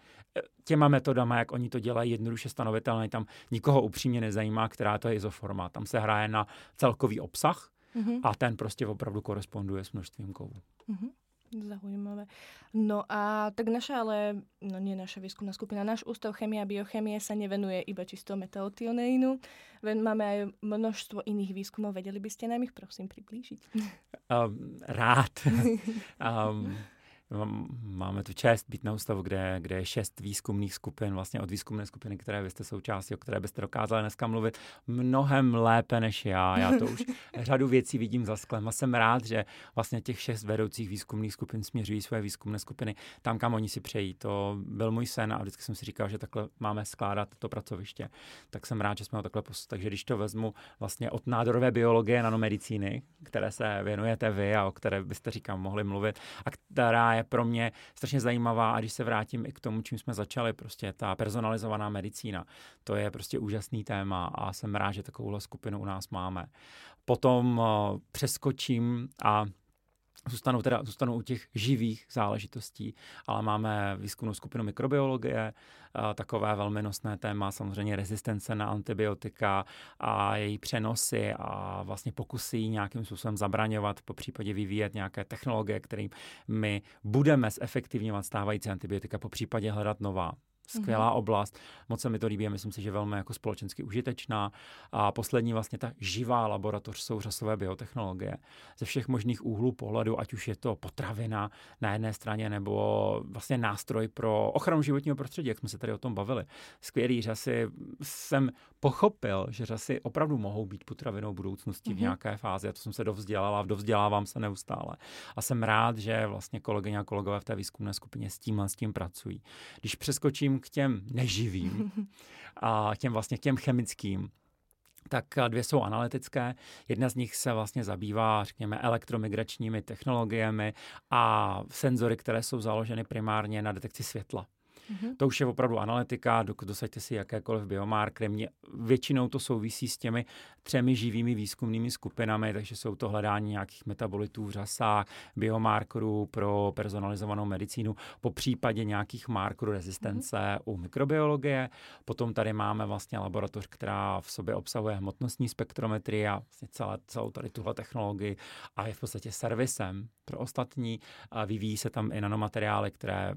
těma metodama, jak oni to dělají, jednoduše stanovitelný, tam nikoho upřímně nezajímá, která to je izoforma. Tam se hraje na celkový obsah mm-hmm. a ten prostě opravdu koresponduje s množstvím kovů. Mm-hmm. Zaujímavé. No a tak naša ale, no nie naša výskumná skupina, náš ústav chemie a biochemie sa nevenuje iba čisto metaltioneinu. Máme aj množstvo iných výskumov. Vedeli by ste nám ich prosím priblížiť? Um, rád. um, [laughs] máme tu čest být na ústavu, kde, kde je šest výzkumných skupin, vlastně od výzkumné skupiny, které vy jste součástí, o které byste dokázali dneska mluvit mnohem lépe než já. Já to už [laughs] řadu věcí vidím za sklem a jsem rád, že vlastně těch šest vedoucích výzkumných skupin směřují své výzkumné skupiny tam, kam oni si přejí. To byl můj sen a vždycky jsem si říkal, že takhle máme skládat to pracoviště. Tak jsem rád, že jsme ho takhle posunuli. Takže když to vezmu vlastně od nádorové biologie nanomedicíny, které se věnujete vy a o které byste říkám mohli mluvit, a která je pro mě strašně zajímavá a když se vrátím i k tomu, čím jsme začali, prostě ta personalizovaná medicína, to je prostě úžasný téma a jsem rád, že takovouhle skupinu u nás máme. Potom uh, přeskočím a Zůstanou teda zůstanou u těch živých záležitostí, ale máme výzkumnou skupinu mikrobiologie, takové velmi nosné téma, samozřejmě rezistence na antibiotika a její přenosy a vlastně pokusy nějakým způsobem zabraňovat, po případě vyvíjet nějaké technologie, kterým my budeme zefektivňovat stávající antibiotika, po případě hledat nová skvělá mm-hmm. oblast, moc se mi to líbí a myslím si, že velmi jako společensky užitečná. A poslední vlastně ta živá laboratoř jsou řasové biotechnologie. Ze všech možných úhlů pohledu, ať už je to potravina na jedné straně, nebo vlastně nástroj pro ochranu životního prostředí, jak jsme se tady o tom bavili. Skvělý řasy jsem pochopil, že řasy opravdu mohou být potravinou budoucnosti mm-hmm. v mhm. nějaké fázi. A to jsem se dovzdělala, dovzdělávám se neustále. A jsem rád, že vlastně kolegyně a kolegové v té výzkumné skupině s tím a s tím pracují. Když přeskočím k těm neživým a těm vlastně těm chemickým, tak dvě jsou analytické. Jedna z nich se vlastně zabývá, řekněme, elektromigračními technologiemi a senzory, které jsou založeny primárně na detekci světla. Mm-hmm. To už je opravdu analytika, dosaďte si jakékoliv biomarkery. Mě, většinou to souvisí s těmi třemi živými výzkumnými skupinami, takže jsou to hledání nějakých metabolitů v řasách, biomarkerů pro personalizovanou medicínu, po případě nějakých markerů rezistence mm-hmm. u mikrobiologie. Potom tady máme vlastně laboratoř, která v sobě obsahuje hmotnostní spektrometrii a vlastně celé, celou tady tuhle technologii a je v podstatě servisem pro ostatní. A vyvíjí se tam i nanomateriály, které,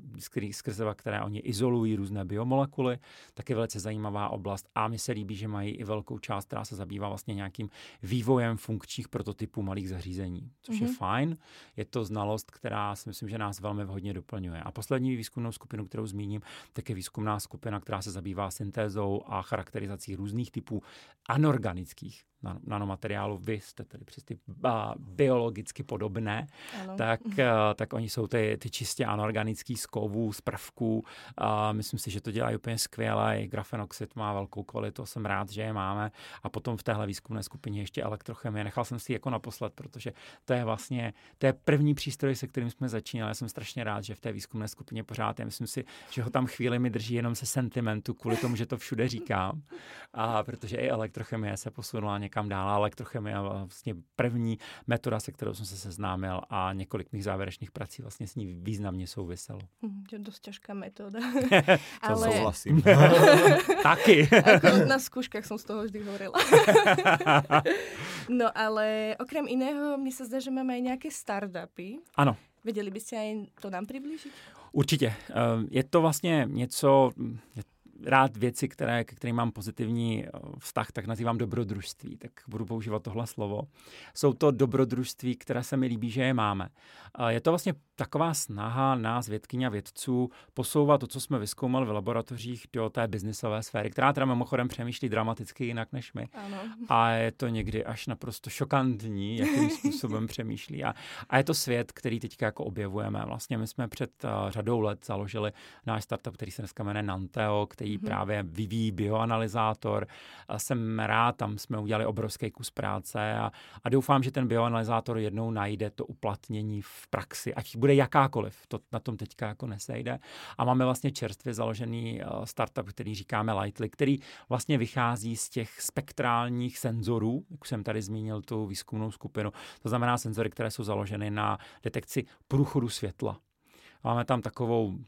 skrze které oni izolují různé biomolekuly. Taky velice zajímavá oblast a mi se líbí, že mají i velkou část, která se zabývá vlastně nějakým vývojem funkčních prototypů malých zařízení, což mm-hmm. je mhm. fajn. Je to znalost, která si myslím, že nás velmi vhodně doplňuje. A poslední výzkumnou skupinu, kterou zmíním, tak je výzkumná skupina, která se zabývá syntézou a charakterizací různých typů anorganických nanomateriálu, vy jste tedy přes ty biologicky podobné, tak, tak oni jsou ty, ty čistě anorganický z kovů, z prvků. A myslím si, že to dělají úplně skvěle. I grafenoxid má velkou kvalitu, jsem rád, že je máme. A potom v téhle výzkumné skupině ještě elektrochemie. Nechal jsem si jako naposled, protože to je vlastně to je první přístroj, se kterým jsme začínali. Já jsem strašně rád, že v té výzkumné skupině pořád. Já myslím si, že ho tam chvíli mi drží jenom se sentimentu, kvůli tomu, že to všude říkám. A protože i elektrochemie se posunula někam dál. Elektrochemie vlastně první metoda, se kterou jsem se seznámil a několik mých závěrečných prací vlastně s ní významně souviselo. Hm, je dost těžká metoda. [laughs] to Ale... souhlasím. [laughs] Taky. Ako na skúškach jsem z toho vždy hovorila. [laughs] no ale okrem iného, mně se zdá, že máme i nějaké startupy. Ano. Věděli byste aj to nám přiblížit? Určitě. Ehm, je to vlastně něco, rád věci, které, ke kterým mám pozitivní eh, vztah, tak nazývám dobrodružství, tak budu používat tohle slovo. Jsou to dobrodružství, které se mi líbí, že je máme. Je to vlastně taková snaha nás, vědkyně a vědců, posouvat to, co jsme vyskoumali v laboratořích do té biznisové sféry, která teda mimochodem přemýšlí dramaticky jinak než my. Ano. A je to někdy až naprosto šokantní, jakým způsobem [laughs] přemýšlí. A, a je to svět, který teďka jako objevujeme. Vlastně my jsme před uh, řadou let založili náš startup, který se dneska jmenuje Nanteo, který mm-hmm. právě vyvíjí bioanalyzátor. A jsem rád, tam jsme udělali obrovský kus práce a, a doufám, že ten bioanalyzátor jednou najde to uplatnění v praxi, ať bude jakákoliv, to na tom teďka jako nesejde. A máme vlastně čerstvě založený uh, startup, který říkáme Lightly, který vlastně vychází z těch spektrálních senzorů, jak jsem tady zmínil tu výzkumnou skupinu, to znamená senzory, které jsou založeny na detekci průchodu světla. Máme tam takovou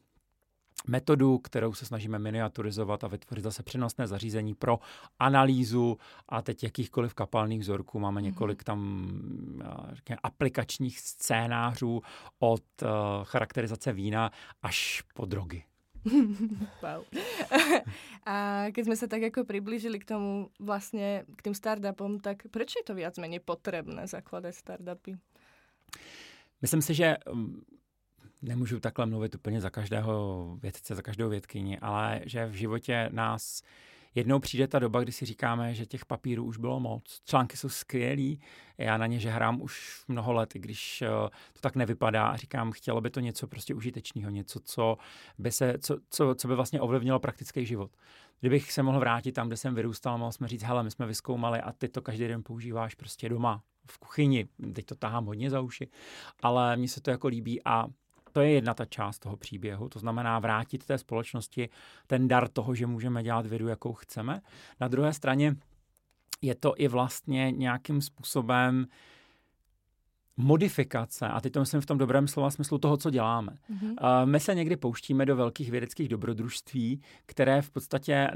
metodu, kterou se snažíme miniaturizovat a vytvořit zase přenosné zařízení pro analýzu a teď jakýchkoliv kapalných vzorků. Máme mhm. několik tam řekněme, aplikačních scénářů od uh, charakterizace vína až po drogy. [laughs] wow. A keď jsme se tak jako přiblížili k tomu vlastně, k tým startupom, tak proč je to viac menej potrebné zakládat startupy? Myslím si, že um, nemůžu takhle mluvit úplně za každého vědce, za každou vědkyni, ale že v životě nás jednou přijde ta doba, kdy si říkáme, že těch papírů už bylo moc. Články jsou skvělý, já na ně že hrám už mnoho let, i když eh, to tak nevypadá a říkám, chtělo by to něco prostě užitečného, něco, co by, se, co, co, co by vlastně ovlivnilo praktický život. Kdybych se mohl vrátit tam, kde jsem vyrůstal, mohl jsme říct, hele, my jsme vyskoumali a ty to každý den používáš prostě doma, v kuchyni, teď to tahám hodně za uši, ale mně se to jako líbí a to je jedna ta část toho příběhu, to znamená vrátit té společnosti ten dar toho, že můžeme dělat vědu, jakou chceme. Na druhé straně je to i vlastně nějakým způsobem modifikace, a teď to myslím v tom dobrém slova smyslu toho, co děláme. Mm-hmm. My se někdy pouštíme do velkých vědeckých dobrodružství, které v podstatě,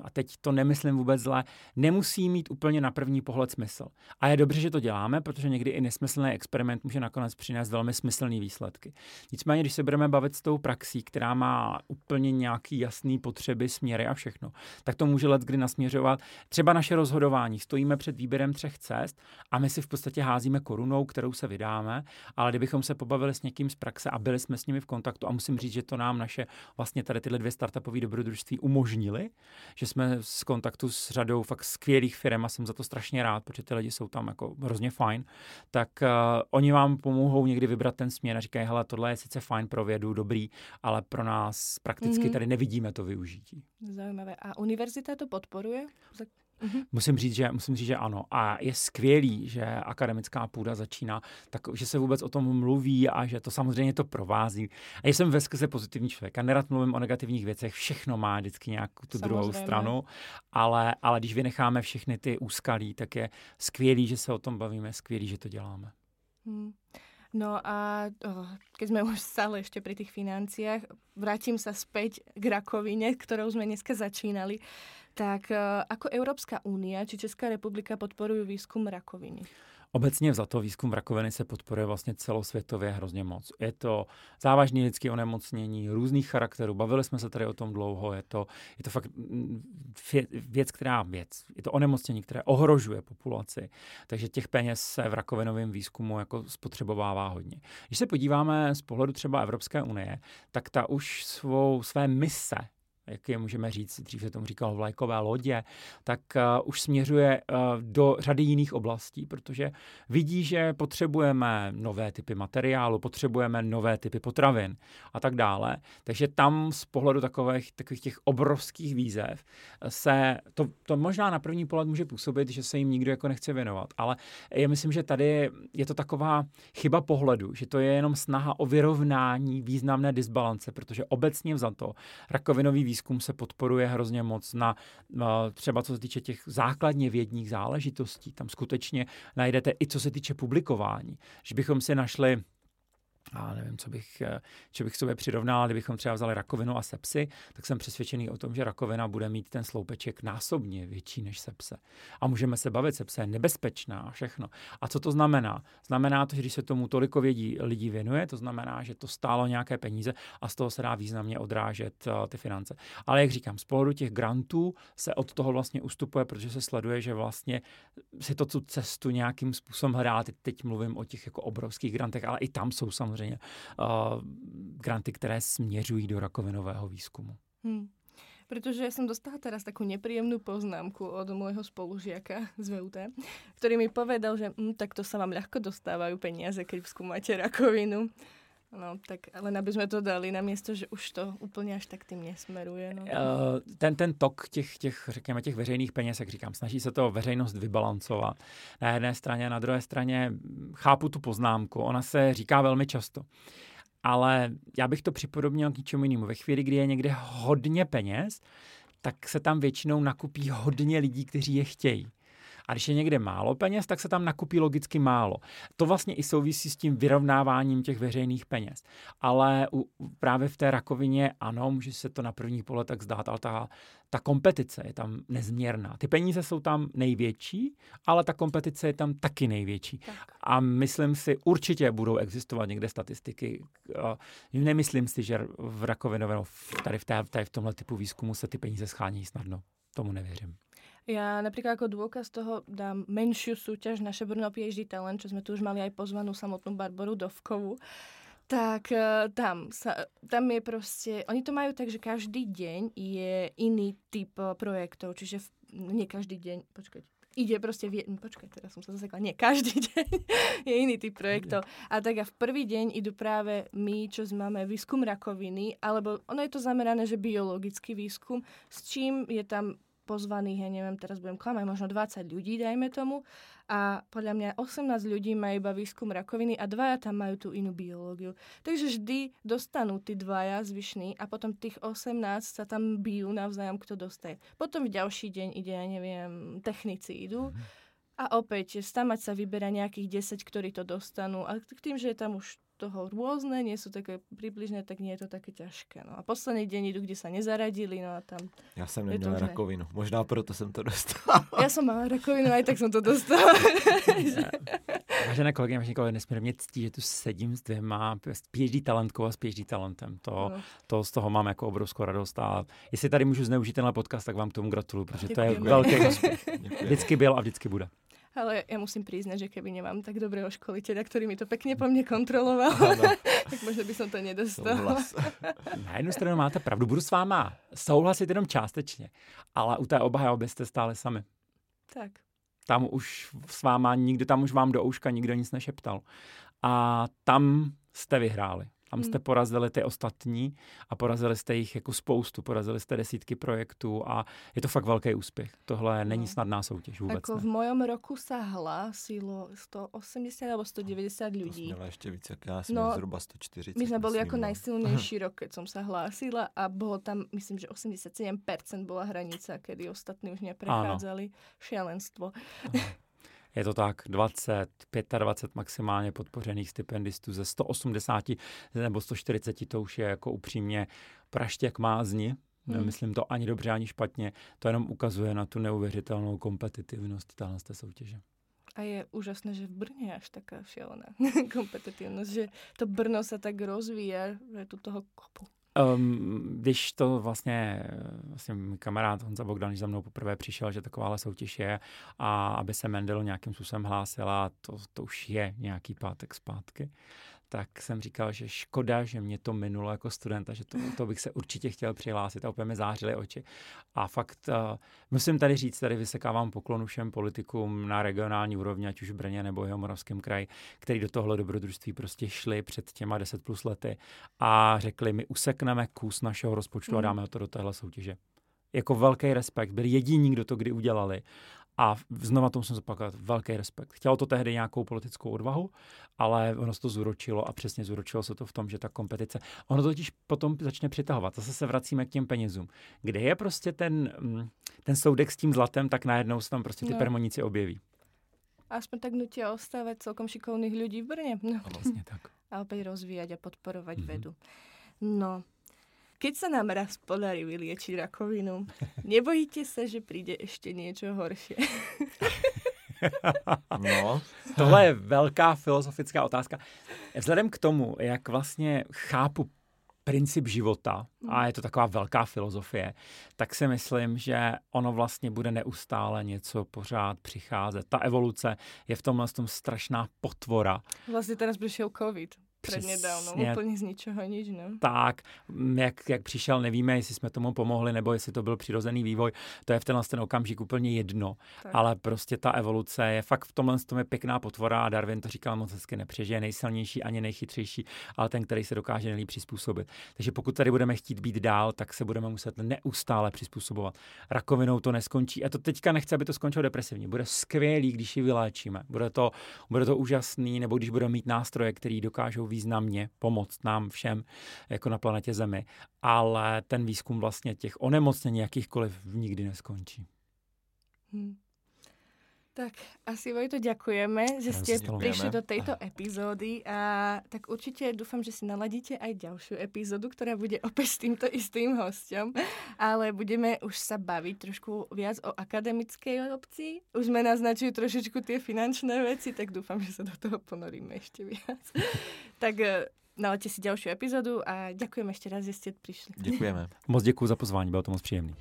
a teď to nemyslím vůbec zle, nemusí mít úplně na první pohled smysl. A je dobře, že to děláme, protože někdy i nesmyslný experiment může nakonec přinést velmi smyslné výsledky. Nicméně, když se budeme bavit s tou praxí, která má úplně nějaký jasný potřeby, směry a všechno, tak to může let kdy nasměřovat třeba naše rozhodování. Stojíme před výběrem třech cest a my si v podstatě házíme korunou, kterou se se vydáme, ale kdybychom se pobavili s někým z praxe a byli jsme s nimi v kontaktu a musím říct, že to nám naše vlastně tady tyhle dvě startupové dobrodružství umožnili, že jsme z kontaktu s řadou fakt skvělých firm a jsem za to strašně rád, protože ty lidi jsou tam jako hrozně fajn, tak uh, oni vám pomohou někdy vybrat ten směr a říkají, hele, tohle je sice fajn pro vědu, dobrý, ale pro nás prakticky mm-hmm. tady nevidíme to využití. Zajímavé. A univerzita to podporuje? Mm-hmm. Musím říct, že musím říct, že ano. A je skvělý, že akademická půda začíná, tak, že se vůbec o tom mluví a že to samozřejmě to provází. A jsem ve skrze pozitivní člověk a nerad mluvím o negativních věcech, všechno má vždycky nějakou tu samozřejmě. druhou stranu, ale, ale když vynecháme všechny ty úskalí, tak je skvělý, že se o tom bavíme, skvělý, že to děláme. Hmm. No a oh, keď sme [laughs] už stále ešte pri tých financiách, vrátim sa späť k rakovine, ktorou sme dneska začínali. Tak uh, ako Európska únia či Česká republika podporujú výskum rakoviny? Obecně za to výzkum rakoviny se podporuje vlastně celosvětově hrozně moc. Je to závažné lidské onemocnění různých charakterů. Bavili jsme se tady o tom dlouho. Je to, je to fakt mm, věc, která věc. Je to onemocnění, které ohrožuje populaci. Takže těch peněz se v rakovinovém výzkumu jako spotřebovává hodně. Když se podíváme z pohledu třeba Evropské unie, tak ta už svou, své mise jak je můžeme říct, dřív se tomu říkalo vlajkové lodě, tak uh, už směřuje uh, do řady jiných oblastí, protože vidí, že potřebujeme nové typy materiálu, potřebujeme nové typy potravin a tak dále. Takže tam z pohledu takových, takových těch obrovských výzev se, to, to možná na první pohled může působit, že se jim nikdo jako nechce věnovat, ale já myslím, že tady je to taková chyba pohledu, že to je jenom snaha o vyrovnání významné disbalance, protože obecně za to rakovinový výzkum výzkum se podporuje hrozně moc na, na třeba co se týče těch základně vědních záležitostí. Tam skutečně najdete i co se týče publikování. Že bychom si našli a nevím, co bych, eh, co bych sobě přirovnal, kdybychom třeba vzali rakovinu a sepsy, tak jsem přesvědčený o tom, že rakovina bude mít ten sloupeček násobně větší než sepse. A můžeme se bavit, sepse je nebezpečná a všechno. A co to znamená? Znamená to, že když se tomu toliko vědí lidí věnuje, to znamená, že to stálo nějaké peníze a z toho se dá významně odrážet uh, ty finance. Ale jak říkám, z pohledu těch grantů se od toho vlastně ustupuje, protože se sleduje, že vlastně si to tu cestu nějakým způsobem. Teď, teď mluvím o těch jako obrovských grantech, ale i tam jsou samozřejmě samozřejmě granty, které směřují do rakovinového výzkumu. Hmm. Protože som dostala teraz takú nepríjemnú poznámku od môjho spolužiaka z VUT, ktorý mi povedal, že hm, tak to sa vám ľahko dostávajú peniaze, keď skúmate rakovinu. No, tak ale aby jsme to dali na město, že už to úplně až tak tím nesmeruje. No. Uh, ten, ten tok těch, těch, řekněme, těch veřejných peněz, jak říkám, snaží se to veřejnost vybalancovat. Na jedné straně, na druhé straně chápu tu poznámku, ona se říká velmi často. Ale já bych to připodobnil k něčemu jinému. Ve chvíli, kdy je někde hodně peněz, tak se tam většinou nakupí hodně lidí, kteří je chtějí. A když je někde málo peněz, tak se tam nakupí logicky málo. To vlastně i souvisí s tím vyrovnáváním těch veřejných peněz. Ale u, právě v té rakovině, ano, může se to na první pole tak zdát, ale ta, ta kompetice je tam nezměrná. Ty peníze jsou tam největší, ale ta kompetice je tam taky největší. Tak. A myslím si, určitě budou existovat někde statistiky. Nemyslím si, že v rakovinovém, tady v, té, tady v tomhle typu výzkumu se ty peníze schání snadno. Tomu nevěřím. Ja napríklad ako dôkaz toho dám menšiu súťaž naše Brno PhD Talent, čo sme tu už mali aj pozvanú samotnú Barboru Dovkovu. Tak uh, tam, sa, tam je proste, oni to majú tak, že každý deň je iný typ uh, projektov, čiže v, nie každý deň, počkajte, ide proste, v, počkaj, teraz som sa zasekla, nie, každý [laughs] deň je iný typ projektov. A tak a v prvý deň idú práve my, čo máme výskum rakoviny, alebo ono je to zamerané, že biologický výskum, s čím je tam pozvaných, ja neviem, teraz budem klamať, možno 20 ľudí, dajme tomu. A podľa mňa 18 ľudí má iba výskum rakoviny a dvaja tam majú tú inú biológiu. Takže vždy dostanú tí dvaja zvyšní a potom tých 18 sa tam bijú navzájom, kto dostaje. Potom v ďalší deň ide, ja neviem, technici idú. A opäť, stamať sa vyberá nejakých 10, ktorí to dostanú. A k tým, že je tam už toho rôzne, nie sú také približné, tak nie je to také ťažké. No a posledný deň idú, kde sa nezaradili, no a tam... Já jsem neměl rakovinu, možná proto jsem to dostal. [laughs] Já jsem mala rakovinu, aj tak jsem to dostala. [laughs] Vážené kolegyně, vážení kolegy, nesmírně ctí, že tu sedím s dvěma PhD talentkou a s PhD talentem. To, no. to z toho mám jako obrovskou radost a jestli tady můžu zneužít tenhle podcast, tak vám k tomu gratuluju, protože Děkujeme. to je velký [laughs] Vždycky byl a vždycky bude. Ale ja musím priznať, že keby nemám tak dobrého školiteľa, ktorý mi to pekne po mne kontroloval, [laughs] tak možno by som to nedostal. [laughs] Na jednu stranu máte pravdu, budu s váma souhlasit jenom částečně, ale u té obhajoby jste stále sami. Tak. Tam už s váma nikdo, tam už vám do ouška nikdo nic nešeptal. A tam jste vyhráli. Tam jste hmm. porazili ty ostatní a porazili jste jich jako spoustu, porazili jste desítky projektů a je to fakt velký úspěch. Tohle no. není snadná soutěž vůbec. Jako ne. v mojom roku se hlásilo 180 nebo 190 lidí. To ještě víc, jak já jsem no, zhruba 140. My jsme byli jako no. najsilnější [laughs] rok, keď jsem se hlásila a bylo tam, myslím, že 87% byla hranice, kedy ostatní už neprechádzali. Šialenstvo. Je to tak 20, 25 maximálně podpořených stipendistů ze 180 nebo 140, to už je jako upřímně praštěk mázni. Hmm. Nemyslím to ani dobře, ani špatně. To jenom ukazuje na tu neuvěřitelnou kompetitivnost téhle soutěže. A je úžasné, že v Brně je až taká šialená [laughs] kompetitivnost, že to Brno se tak rozvíje, že je tu toho kopu. Um, když to vlastně, vlastně můj kamarád Honza Bogdan, když za mnou poprvé přišel, že takováhle soutěž je a aby se Mendel nějakým způsobem hlásila, to, to už je nějaký pátek zpátky, tak jsem říkal, že škoda, že mě to minulo jako studenta, že to, to bych se určitě chtěl přihlásit a úplně mi zářily oči. A fakt uh, musím tady říct, tady vysekávám poklonu všem politikům na regionální úrovni, ať už v Brně nebo jeho Moravském kraji, který do tohle dobrodružství prostě šli před těma 10 plus lety a řekli, my usekneme kus našeho rozpočtu mm. a dáme to do téhle soutěže jako velký respekt. Byli jediní, kdo to kdy udělali. A znova tomu jsem zopakovat, velký respekt. Chtělo to tehdy nějakou politickou odvahu, ale ono se to zúročilo a přesně zúročilo se to v tom, že ta kompetice, ono to totiž potom začne přitahovat. Zase se vracíme k těm penězům. Kde je prostě ten, mm, ten soudek s tím zlatem, tak najednou se tam prostě ty no. permoníci objeví. Aspoň tak nutia ostávať celkom šikovných lidí v Brně. No. Vlastně tak. [laughs] A opět rozvíjať a podporovat mm-hmm. vedu. No, keď sa nám raz podarí vyliečiť rakovinu, nebojíte sa, že príde ešte niečo horšie? [laughs] No. Tohle je velká filozofická otázka. Vzhledem k tomu, jak vlastně chápu princip života, a je to taková velká filozofie, tak si myslím, že ono vlastně bude neustále něco pořád přicházet. Ta evoluce je v tomhle tom strašná potvora. Vlastně teraz přišel covid přednedávno, úplně z ničeho nič, ne? Tak, jak, jak přišel, nevíme, jestli jsme tomu pomohli, nebo jestli to byl přirozený vývoj, to je v tenhle ten okamžik úplně jedno, tak. ale prostě ta evoluce je fakt v tomhle tom je pěkná potvora a Darwin to říkal moc hezky, nepřežije nejsilnější ani nejchytřejší, ale ten, který se dokáže nejlíp přizpůsobit. Takže pokud tady budeme chtít být dál, tak se budeme muset neustále přizpůsobovat. Rakovinou to neskončí. A to teďka nechci, aby to skončilo depresivně. Bude skvělý, když ji vyléčíme. Bude to, bude to úžasný, nebo když budeme mít nástroje, které dokážou významně pomoct nám všem jako na planetě Zemi, ale ten výzkum vlastně těch onemocnění jakýchkoliv nikdy neskončí. Hmm. Tak asi Vojto ďakujeme, že ste prišli do tejto epizódy a tak určite dúfam, že si naladíte aj ďalšiu epizódu, ktorá bude opäť s týmto istým hostom, ale budeme už sa baviť trošku viac o akademickej obci. Už sme naznačili trošičku tie finančné veci, tak dúfam, že sa do toho ponoríme ešte viac. tak eh, nalaďte si ďalšiu epizódu a ďakujem ešte raz, že ste prišli. Děkujeme. Moc děkuji za pozvání, bylo to moc příjemný.